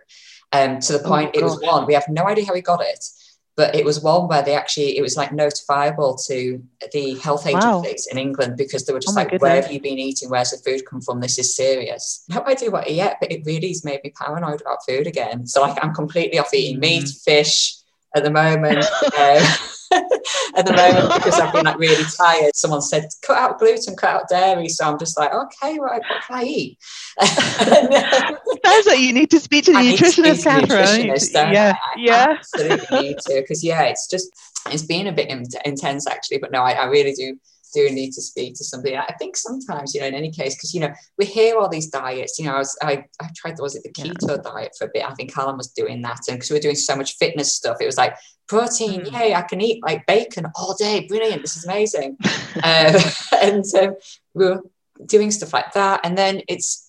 um, to the oh point oh, it was one, we have no idea how he got it, but it was one where they actually, it was like notifiable to the health agencies wow. in England because they were just oh like, where have you been eating? Where's the food come from? This is serious. No idea what ate, but it really has made me paranoid about food again. So like I'm completely off eating mm. meat, fish at the moment. um, at the moment because I've been like really tired. Someone said, cut out gluten, cut out dairy. So I'm just like, okay, right, what can I eat? Sounds like you need to speak to the nutritionist, Catherine. Nutritionist, yeah, I? yeah. absolutely need to because yeah, it's just it's been a bit intense actually, but no, I, I really do do need to speak to somebody. I think sometimes, you know, in any case, because you know, we hear all these diets. You know, I was I, I tried was it the keto yeah. diet for a bit. I think Alan was doing that, and because we were doing so much fitness stuff, it was like protein. Mm. Yay! I can eat like bacon all day. Brilliant. This is amazing. uh, and um, we were doing stuff like that, and then it's.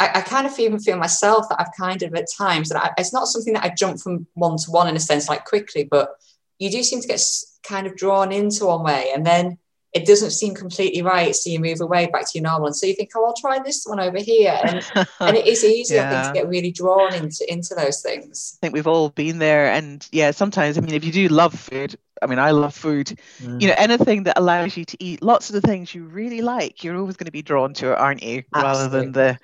I, I, kind of even feel myself that I've kind of at times that I, it's not something that I jump from one to one in a sense like quickly, but you do seem to get kind of drawn into one way, and then it doesn't seem completely right. So you move away back to your normal. And so you think, oh, I'll try this one over here. And, and it is easy, yeah. I think, to get really drawn into, into those things. I think we've all been there. And yeah, sometimes, I mean, if you do love food, I mean, I love food, mm. you know, anything that allows you to eat lots of the things you really like, you're always going to be drawn to it, aren't you? Absolutely. Rather than the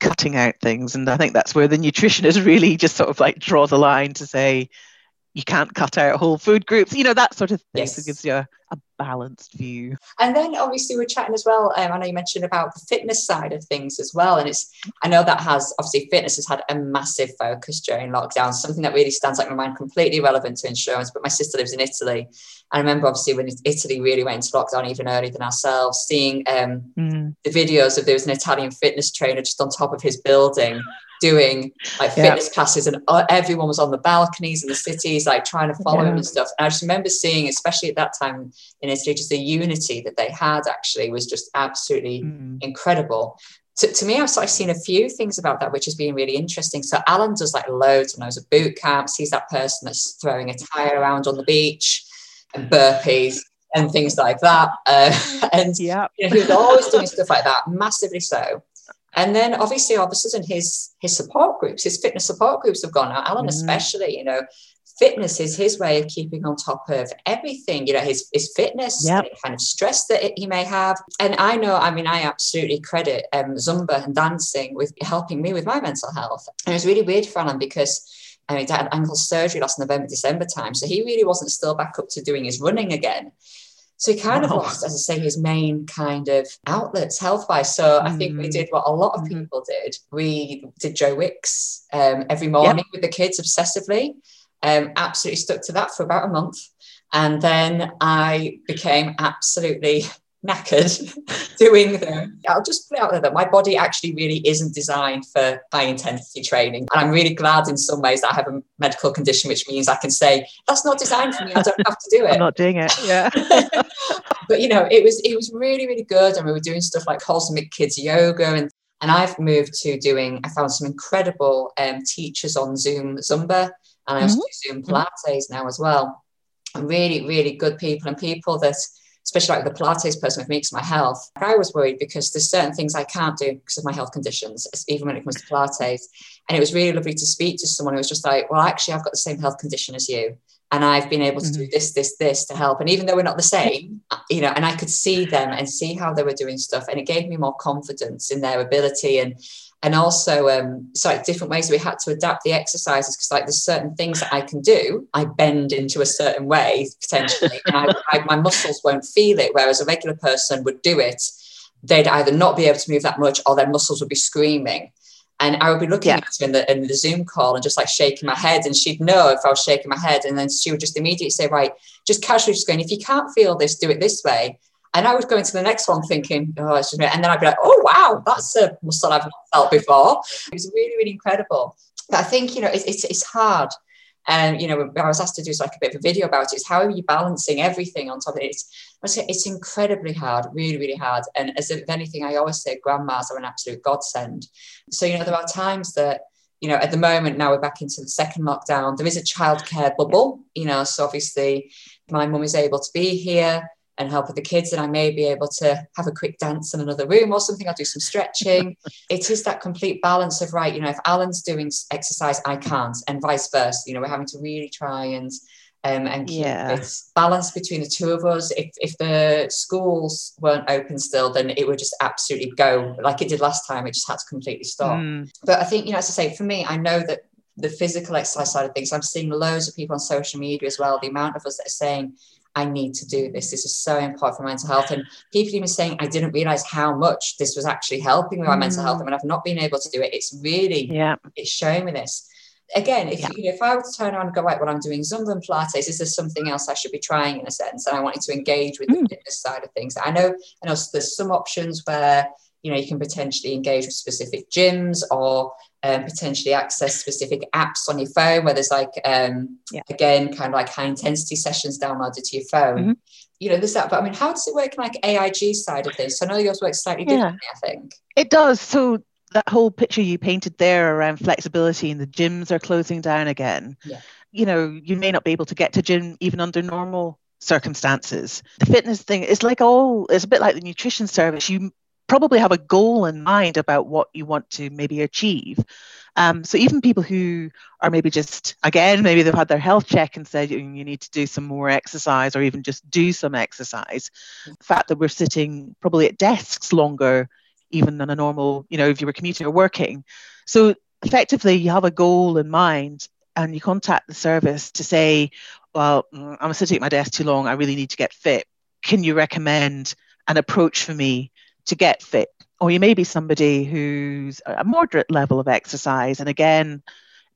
cutting out things. And I think that's where the nutritionist really just sort of like draw the line to say, you can't cut out whole food groups, you know, that sort of thing. Yes. So it gives you a, a, balanced view. And then obviously we're chatting as well. Um, I know you mentioned about the fitness side of things as well. And it's, I know that has, obviously fitness has had a massive focus during lockdown, something that really stands out in my mind, completely relevant to insurance. But my sister lives in Italy. And I remember obviously when Italy really went into lockdown even earlier than ourselves, seeing um, mm. the videos of there was an Italian fitness trainer just on top of his building doing like fitness yeah. classes and uh, everyone was on the balconies in the cities like trying to follow yeah. him and stuff and i just remember seeing especially at that time in italy just the unity that they had actually was just absolutely mm. incredible to, to me, I've sort of seen a few things about that, which has been really interesting. So Alan does like loads and loads of boot camps. He's that person that's throwing a tire around on the beach and burpees and things like that. Uh, and yeah, you know, he was always doing stuff like that, massively so. And then obviously officers of a sudden his his support groups, his fitness support groups have gone out. Alan, mm. especially, you know, fitness is his way of keeping on top of everything, you know, his his fitness, yep. kind of stress that it, he may have. And I know, I mean, I absolutely credit um, Zumba and dancing with helping me with my mental health. And it was really weird for Alan because I mean, he had ankle surgery last November, December time. So he really wasn't still back up to doing his running again. So he kind wow. of lost, as I say, his main kind of outlets health wise. So mm. I think we mm. did what a lot of mm-hmm. people did. We did Joe Wicks um, every morning yep. with the kids obsessively. Um, absolutely stuck to that for about a month. And then I became absolutely knackered doing them. I'll just put it out there that my body actually really isn't designed for high intensity training. And I'm really glad in some ways that I have a medical condition, which means I can say, that's not designed for me. I don't have to do it. I'm not doing it. Yeah. but you know, it was it was really, really good. And we were doing stuff like cosmic kids yoga and and I've moved to doing, I found some incredible um, teachers on Zoom Zumba, and I also mm-hmm. do Zoom Pilates now as well. And really, really good people and people that especially like the Pilates person with me because my health. I was worried because there's certain things I can't do because of my health conditions, even when it comes to Pilates. And it was really lovely to speak to someone who was just like, well, actually, I've got the same health condition as you. And I've been able to mm-hmm. do this, this, this to help. And even though we're not the same, you know, and I could see them and see how they were doing stuff. And it gave me more confidence in their ability. And and also um, so like different ways we had to adapt the exercises because like there's certain things that I can do I bend into a certain way potentially and I, I, my muscles won't feel it whereas a regular person would do it they'd either not be able to move that much or their muscles would be screaming and I would be looking yeah. at her in the, in the Zoom call and just like shaking my head. And she'd know if I was shaking my head. And then she would just immediately say, right, just casually just going, if you can't feel this, do it this way. And I would go into the next one thinking, oh, it's just, me. and then I'd be like, oh, wow, that's a muscle I've not felt before. It was really, really incredible. But I think, you know, it's, it's, it's hard. And, you know, I was asked to do like a bit of a video about it. it. Is how are you balancing everything on top of it? It's, it's incredibly hard, really, really hard. And as if anything, I always say grandmas are an absolute godsend. So, you know, there are times that, you know, at the moment now we're back into the second lockdown. There is a childcare bubble, you know, so obviously my mum is able to be here and help with the kids and I may be able to have a quick dance in another room or something. I'll do some stretching. it is that complete balance of right, you know, if Alan's doing exercise, I can't, and vice versa. You know, we're having to really try and um, and keep yeah. it balanced between the two of us. If if the schools weren't open still, then it would just absolutely go like it did last time. It just had to completely stop. Mm. But I think, you know, as I say, for me, I know that the physical exercise side of things, I'm seeing loads of people on social media as well. The amount of us that are saying, I need to do this. This is so important for mental health. And people even saying, I didn't realize how much this was actually helping with my mm. mental health. I mean, I've not been able to do it. It's really, yeah, it's showing me this. Again, if yeah. you know, if I were to turn around and go, right, well, I'm doing Zumba and Pilates, is there something else I should be trying in a sense? And I wanted to engage with mm. the fitness side of things. I know, I know there's some options where you know you can potentially engage with specific gyms or um, potentially access specific apps on your phone where there's like um, yeah. again kind of like high intensity sessions downloaded to your phone mm-hmm. you know there's that but i mean how does it work in like aig side of things so i know yours works slightly yeah. differently i think it does so that whole picture you painted there around flexibility and the gyms are closing down again yeah. you know you may not be able to get to gym even under normal circumstances the fitness thing is like all it's a bit like the nutrition service you probably have a goal in mind about what you want to maybe achieve. Um, so even people who are maybe just again maybe they've had their health check and said you need to do some more exercise or even just do some exercise. The fact that we're sitting probably at desks longer even than a normal you know if you were commuting or working. So effectively you have a goal in mind and you contact the service to say well mm, I'm sitting at my desk too long I really need to get fit. Can you recommend an approach for me to get fit. Or you may be somebody who's a moderate level of exercise. And again,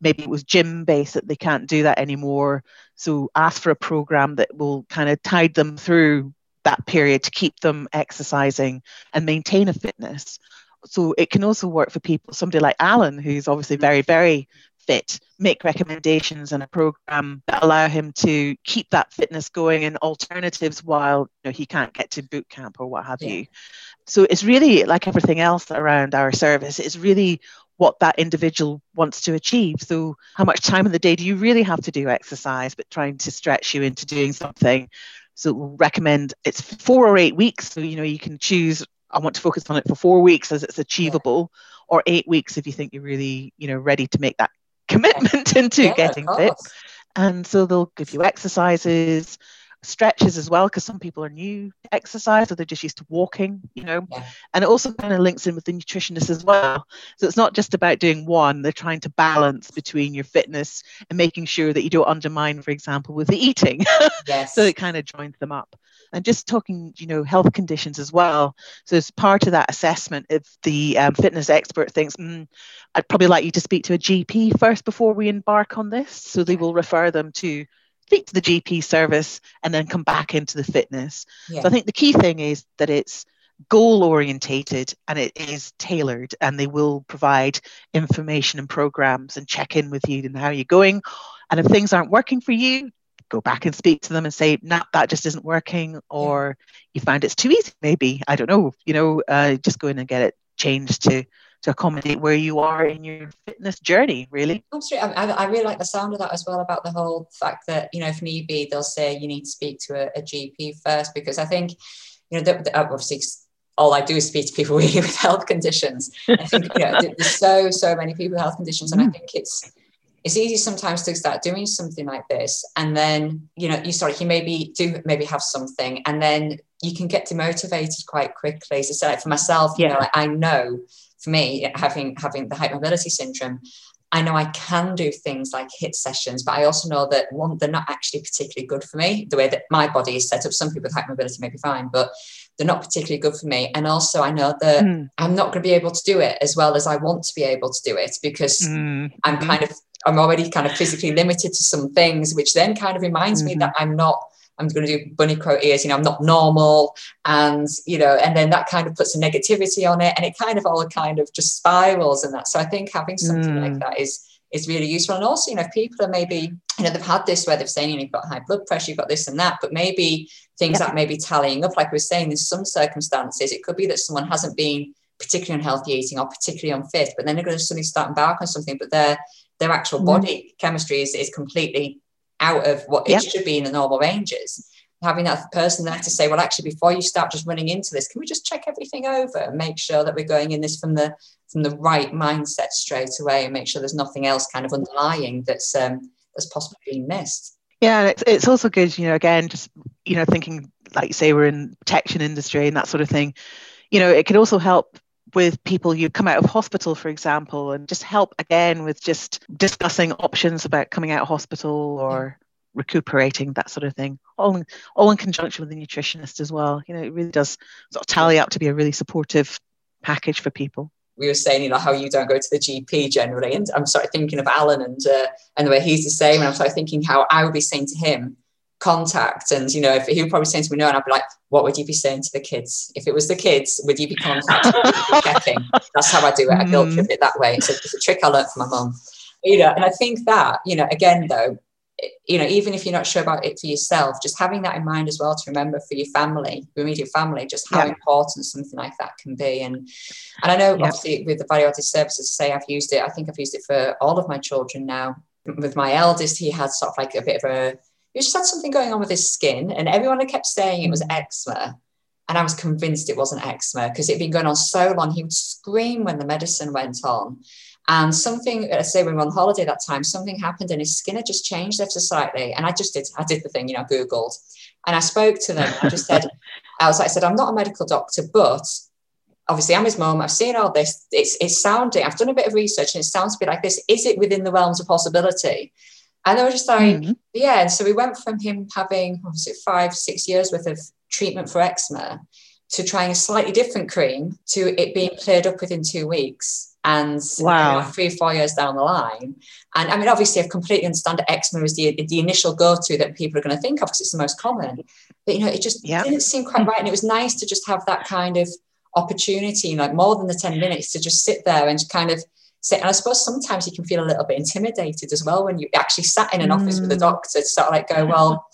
maybe it was gym based that they can't do that anymore. So ask for a program that will kind of tide them through that period to keep them exercising and maintain a fitness. So it can also work for people, somebody like Alan, who's obviously very, very fit, make recommendations and a program that allow him to keep that fitness going and alternatives while you know, he can't get to boot camp or what have yeah. you so it's really like everything else around our service it's really what that individual wants to achieve so how much time in the day do you really have to do exercise but trying to stretch you into doing something so we'll recommend it's four or eight weeks so you know you can choose i want to focus on it for four weeks as it's achievable yeah. or eight weeks if you think you're really you know ready to make that commitment into yeah, getting fit and so they'll give you exercises stretches as well because some people are new to exercise or they're just used to walking you know. Yeah. and it also kind of links in with the nutritionist as well. So it's not just about doing one they're trying to balance between your fitness and making sure that you don't undermine for example with the eating. Yes. so it kind of joins them up. And just talking you know health conditions as well. So as part of that assessment if the um, fitness expert thinks mm, i'd probably like you to speak to a gp first before we embark on this so they will refer them to speak to the GP service and then come back into the fitness. Yeah. So I think the key thing is that it's goal orientated and it is tailored and they will provide information and programs and check in with you and how you're going. And if things aren't working for you, go back and speak to them and say, nah, that just isn't working, or you find it's too easy, maybe. I don't know, you know, uh, just go in and get it changed to to accommodate where you are in your fitness journey, really. Absolutely. I, I, really like the sound of that as well about the whole fact that, you know, if need be, they'll say you need to speak to a, a GP first, because I think, you know, the, the, obviously all I do is speak to people really with health conditions. I think, you know, there's so, so many people with health conditions. And I mm. think it's, it's easy sometimes to start doing something like this and then you know you start you maybe do maybe have something and then you can get demotivated quite quickly so, so like for myself yeah. you know like I know for me having having the hypermobility syndrome I know I can do things like HIIT sessions, but I also know that one, they're not actually particularly good for me. The way that my body is set up, some people with hypermobility may be fine, but they're not particularly good for me. And also, I know that mm. I'm not going to be able to do it as well as I want to be able to do it because mm. I'm kind of I'm already kind of physically limited to some things, which then kind of reminds mm-hmm. me that I'm not, I'm going to do bunny crow ears, you know, I'm not normal. And, you know, and then that kind of puts a negativity on it and it kind of all kind of just spirals and that. So I think having something mm. like that is, is really useful. And also, you know, if people are maybe, you know, they've had this where they've saying, you know, you've got high blood pressure, you've got this and that, but maybe things yeah. that may be tallying up, like we are saying, in some circumstances, it could be that someone hasn't been particularly unhealthy eating or particularly unfit, but then they're going to suddenly start embark on something, but they're their actual mm-hmm. body chemistry is, is completely out of what yep. it should be in the normal ranges. Having that person there to say, well, actually, before you start just running into this, can we just check everything over and make sure that we're going in this from the from the right mindset straight away and make sure there's nothing else kind of underlying that's um, that's possibly being missed. Yeah, it's, it's also good, you know, again, just you know, thinking like say we're in protection industry and that sort of thing. You know, it can also help with people who come out of hospital, for example, and just help again with just discussing options about coming out of hospital or recuperating, that sort of thing, all in, all in conjunction with the nutritionist as well. You know, it really does sort of tally up to be a really supportive package for people we were saying, you know, how you don't go to the GP generally. And I'm sort of thinking of Alan and uh, and the way he's the same. And I'm sort of thinking how I would be saying to him, contact and you know if he would probably say to me no and I'd be like what would you be saying to the kids? If it was the kids would you be contacting checking that's how I do it. I guilt trip mm. it that way. It's a, it's a trick I learned from my mum. You know and I think that you know again though you know even if you're not sure about it for yourself just having that in mind as well to remember for your family your immediate family just how yeah. important something like that can be. And and I know yeah. obviously with the value added services say I've used it I think I've used it for all of my children now. With my eldest he had sort of like a bit of a he just had something going on with his skin, and everyone had kept saying it was mm. eczema. And I was convinced it wasn't eczema because it'd been going on so long. He would scream when the medicine went on. And something, let's say we were on holiday that time, something happened and his skin had just changed ever so slightly. And I just did, I did the thing, you know, Googled. And I spoke to them. I just said, I was like, I said, I'm not a medical doctor, but obviously I'm his mom. I've seen all this. It's it's sounding, I've done a bit of research and it sounds a bit like this. Is it within the realms of possibility? And I was just like, mm-hmm. yeah. So we went from him having, what was it, five, six years worth of treatment for eczema to trying a slightly different cream to it being cleared up within two weeks. And wow. You know, three, four years down the line. And I mean, obviously, I completely understand that eczema is the, the initial go to that people are going to think of because it's the most common. But, you know, it just yeah. didn't seem quite right. And it was nice to just have that kind of opportunity, like more than the 10 minutes, to just sit there and kind of sit. And I suppose sometimes you can feel a little bit intimidated as well when you actually sat in an mm. office with a mm. doctor to sort of like go, well,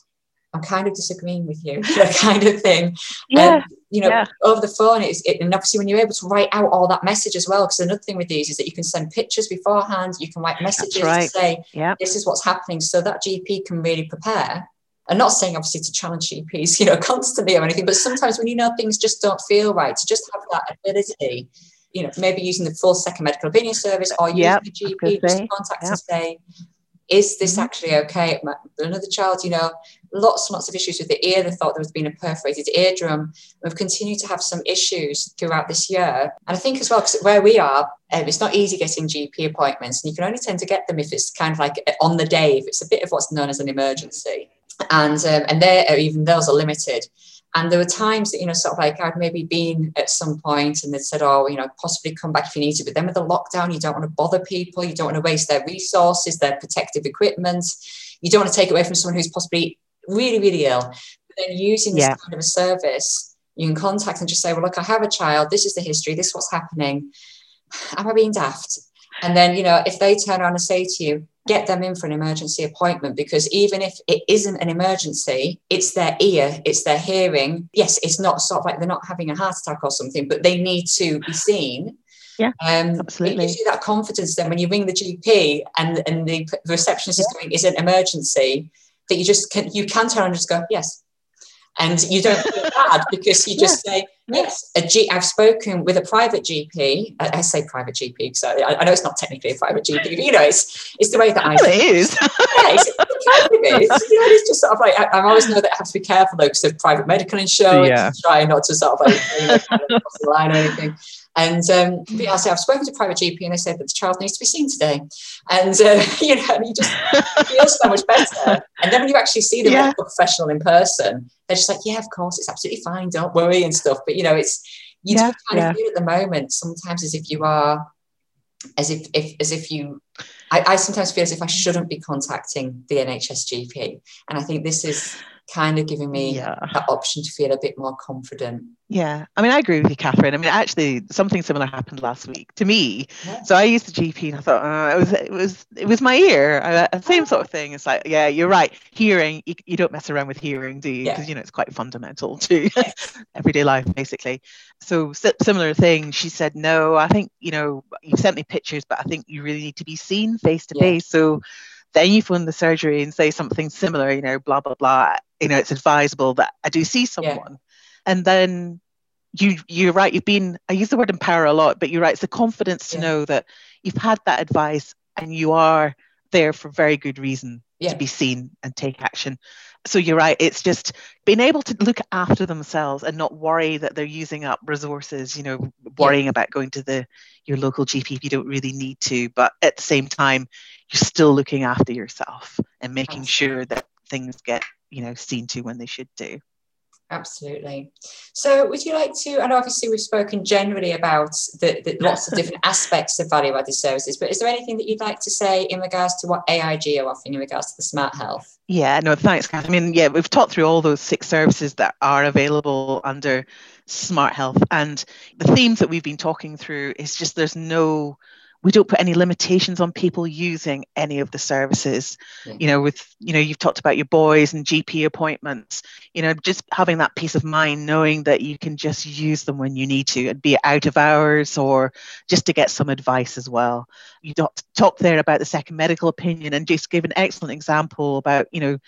I'm kind of disagreeing with you, that kind of thing. Yeah. Um, you know, yeah. over the phone, it's, it, and obviously when you're able to write out all that message as well, because another thing with these is that you can send pictures beforehand, you can write messages right. to say, yeah. this is what's happening. So that GP can really prepare. I'm not saying obviously to challenge GPs, you know, constantly or anything, but sometimes when you know things just don't feel right, to just have that ability you know, maybe using the full second medical opinion service or using the GP just contact yep. and say, is this mm-hmm. actually okay? Another child, you know, lots and lots of issues with the ear. They thought there was been a perforated eardrum. We've continued to have some issues throughout this year. And I think as well, because where we are, um, it's not easy getting GP appointments, and you can only tend to get them if it's kind of like on the day, if it's a bit of what's known as an emergency. And um, and they even those are limited. And there were times that, you know, sort of like I'd maybe been at some point and they'd said, oh, you know, possibly come back if you need to. But then with the lockdown, you don't want to bother people. You don't want to waste their resources, their protective equipment. you don't want to take away from someone who's possibly really, really ill. But then using this yeah. kind of a service, you can contact and just say, well, look, I have a child. This is the history. This is what's happening. Am I being daft? And then, you know, if they turn around and say to you, get them in for an emergency appointment because even if it isn't an emergency, it's their ear, it's their hearing. Yes, it's not sort of like they're not having a heart attack or something, but they need to be seen. Yeah, um, absolutely. It gives you that confidence then when you ring the GP and, and the, the receptionist yeah. is going, is an emergency, that you just can, you can turn and just go, yes, and you don't feel bad because you just yeah. say yes a G, i've spoken with a private gp i, I say private gp so I, I, know it's not technically a private gp but you know it's it's the way that i it is. Yeah, it's, it's, you know, it's just sort of like I, I always know that I have to be careful though because of private medical insurance yeah. try not to sort of like you know, kind of cross the line or anything and um, I say I've spoken to a private GP and they said that the child needs to be seen today. And uh, you know, you just feel so much better. And then when you actually see the yeah. professional in person, they're just like, yeah, of course, it's absolutely fine, don't worry and stuff. But you know, it's you yeah, do kind yeah. of feel at the moment sometimes as if you are as if, if as if you I, I sometimes feel as if I shouldn't be contacting the NHS GP. And I think this is kind of giving me yeah. that option to feel a bit more confident. Yeah, I mean, I agree with you, Catherine. I mean, actually, something similar happened last week to me. Yeah. So I used the GP, and I thought uh, it was it was it was my ear. Uh, same sort of thing. It's like, yeah, you're right. Hearing, you, you don't mess around with hearing, do you? Because yeah. you know it's quite fundamental to everyday life, basically. So similar thing. She said, no, I think you know you sent me pictures, but I think you really need to be seen face to face. So then you phone the surgery and say something similar, you know, blah, blah, blah. You know, it's advisable that I do see someone. Yeah. And then you you're right, you've been I use the word empower a lot, but you're right, it's the confidence to yeah. know that you've had that advice and you are there for very good reason yeah. to be seen and take action. So you're right, it's just being able to look after themselves and not worry that they're using up resources, you know, worrying yeah. about going to the your local GP if you don't really need to, but at the same time, you're still looking after yourself and making sure that things get, you know, seen to when they should do. Absolutely. So, would you like to? And obviously, we've spoken generally about the, the lots of different aspects of value added services, but is there anything that you'd like to say in regards to what AIG are offering in regards to the smart health? Yeah, no, thanks, Kath. I mean, yeah, we've talked through all those six services that are available under smart health, and the themes that we've been talking through is just there's no we don't put any limitations on people using any of the services yeah. you know with you know you've talked about your boys and gp appointments you know just having that peace of mind knowing that you can just use them when you need to and be out of hours or just to get some advice as well you talked there about the second medical opinion and just gave an excellent example about you know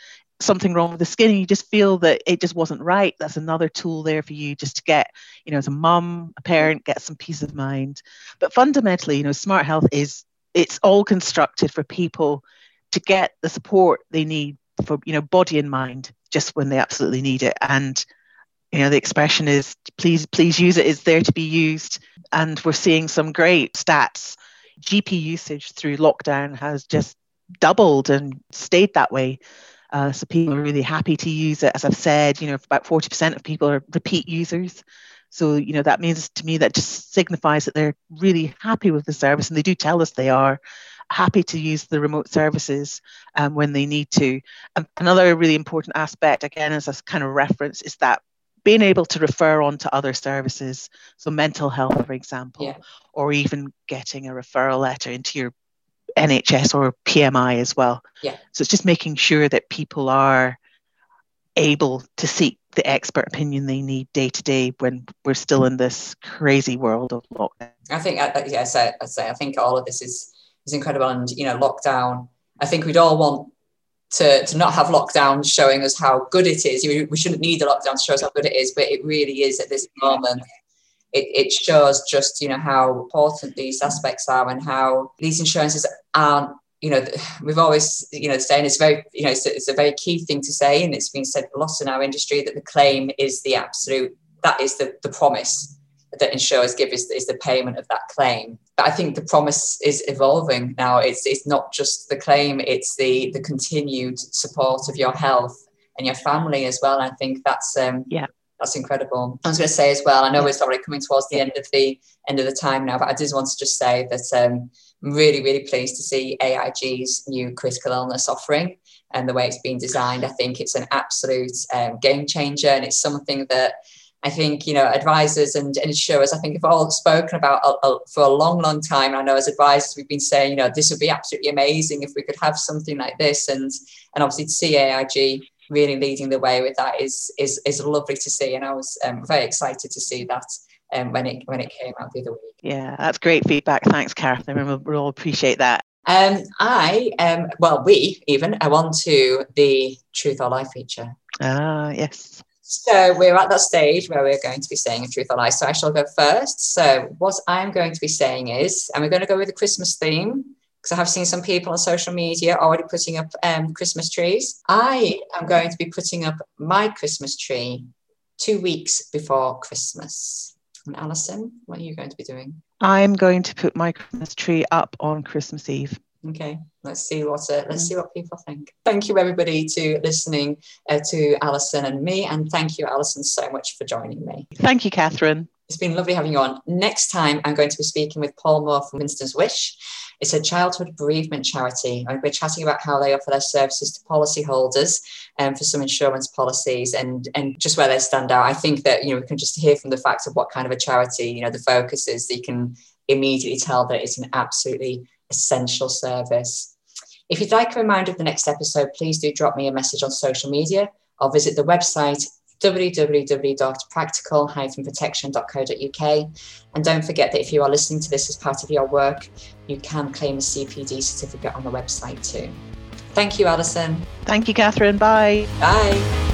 something wrong with the skin and you just feel that it just wasn't right that's another tool there for you just to get you know as a mum a parent get some peace of mind. But fundamentally you know smart health is it's all constructed for people to get the support they need for you know body and mind just when they absolutely need it. And you know the expression is please please use it it's there to be used. And we're seeing some great stats. Gp usage through lockdown has just doubled and stayed that way uh, so people are really happy to use it. As I've said, you know, about 40% of people are repeat users. So, you know, that means to me that just signifies that they're really happy with the service and they do tell us they are happy to use the remote services um, when they need to. And another really important aspect, again, as a kind of reference, is that being able to refer on to other services, so mental health, for example, yeah. or even getting a referral letter into your NHS or PMI as well. Yeah. So it's just making sure that people are able to seek the expert opinion they need day to day when we're still in this crazy world of lockdown. I think, yes, I, I say, I think all of this is is incredible, and you know, lockdown. I think we'd all want to, to not have lockdown showing us how good it is. We, we shouldn't need a lockdown to show us how good it is, but it really is at this moment it, it shows just you know how important these aspects are and how these insurances aren't you know we've always you know saying it's very you know it's, it's, a very key thing to say and it's been said a lot in our industry that the claim is the absolute that is the, the promise that insurers give is, is the payment of that claim. But i think the promise is evolving now. It's it's not just the claim it's the the continued support of your health and your family as well. I think that's um yeah that's incredible. I was going to say as well. I know we're already coming towards the end of the end of the time now, but I did want to just say that um, I'm really, really pleased to see AIG's new critical illness offering. and the way it's been designed. I think it's an absolute um, game changer, and it's something that I think you know advisors and, and insurers I think have all spoken about a, a, for a long, long time. I know as advisors we've been saying you know this would be absolutely amazing if we could have something like this, and and obviously to see AIG really leading the way with that is is is lovely to see, and I was um, very excited to see that. Um, when it when it came out the other week. Yeah, that's great feedback. Thanks, Catherine. We'll, we'll appreciate that. Um, I um, well, we even I want to the Truth or Lie feature. Ah, yes. So we're at that stage where we're going to be saying a truth or lie. So I shall go first. So what I'm going to be saying is, and we're going to go with the Christmas theme because I have seen some people on social media already putting up um, Christmas trees. I am going to be putting up my Christmas tree two weeks before Christmas. And Alison, what are you going to be doing? I'm going to put my Christmas tree up on Christmas Eve. Okay, let's see what uh, let's see what people think. Thank you everybody to listening uh, to Alison and me, and thank you Alison so much for joining me. Thank you, Catherine. It's been lovely having you on. Next time, I'm going to be speaking with Paul Moore from Winston's Wish. It's a childhood bereavement charity, and we're chatting about how they offer their services to policyholders and um, for some insurance policies, and and just where they stand out. I think that you know we can just hear from the fact of what kind of a charity you know the focus is. That you can immediately tell that it's an absolutely essential service. If you'd like a reminder of the next episode, please do drop me a message on social media or visit the website www.practical-protection.co.uk. And don't forget that if you are listening to this as part of your work, you can claim a CPD certificate on the website too. Thank you, Alison. Thank you, Catherine. Bye. Bye.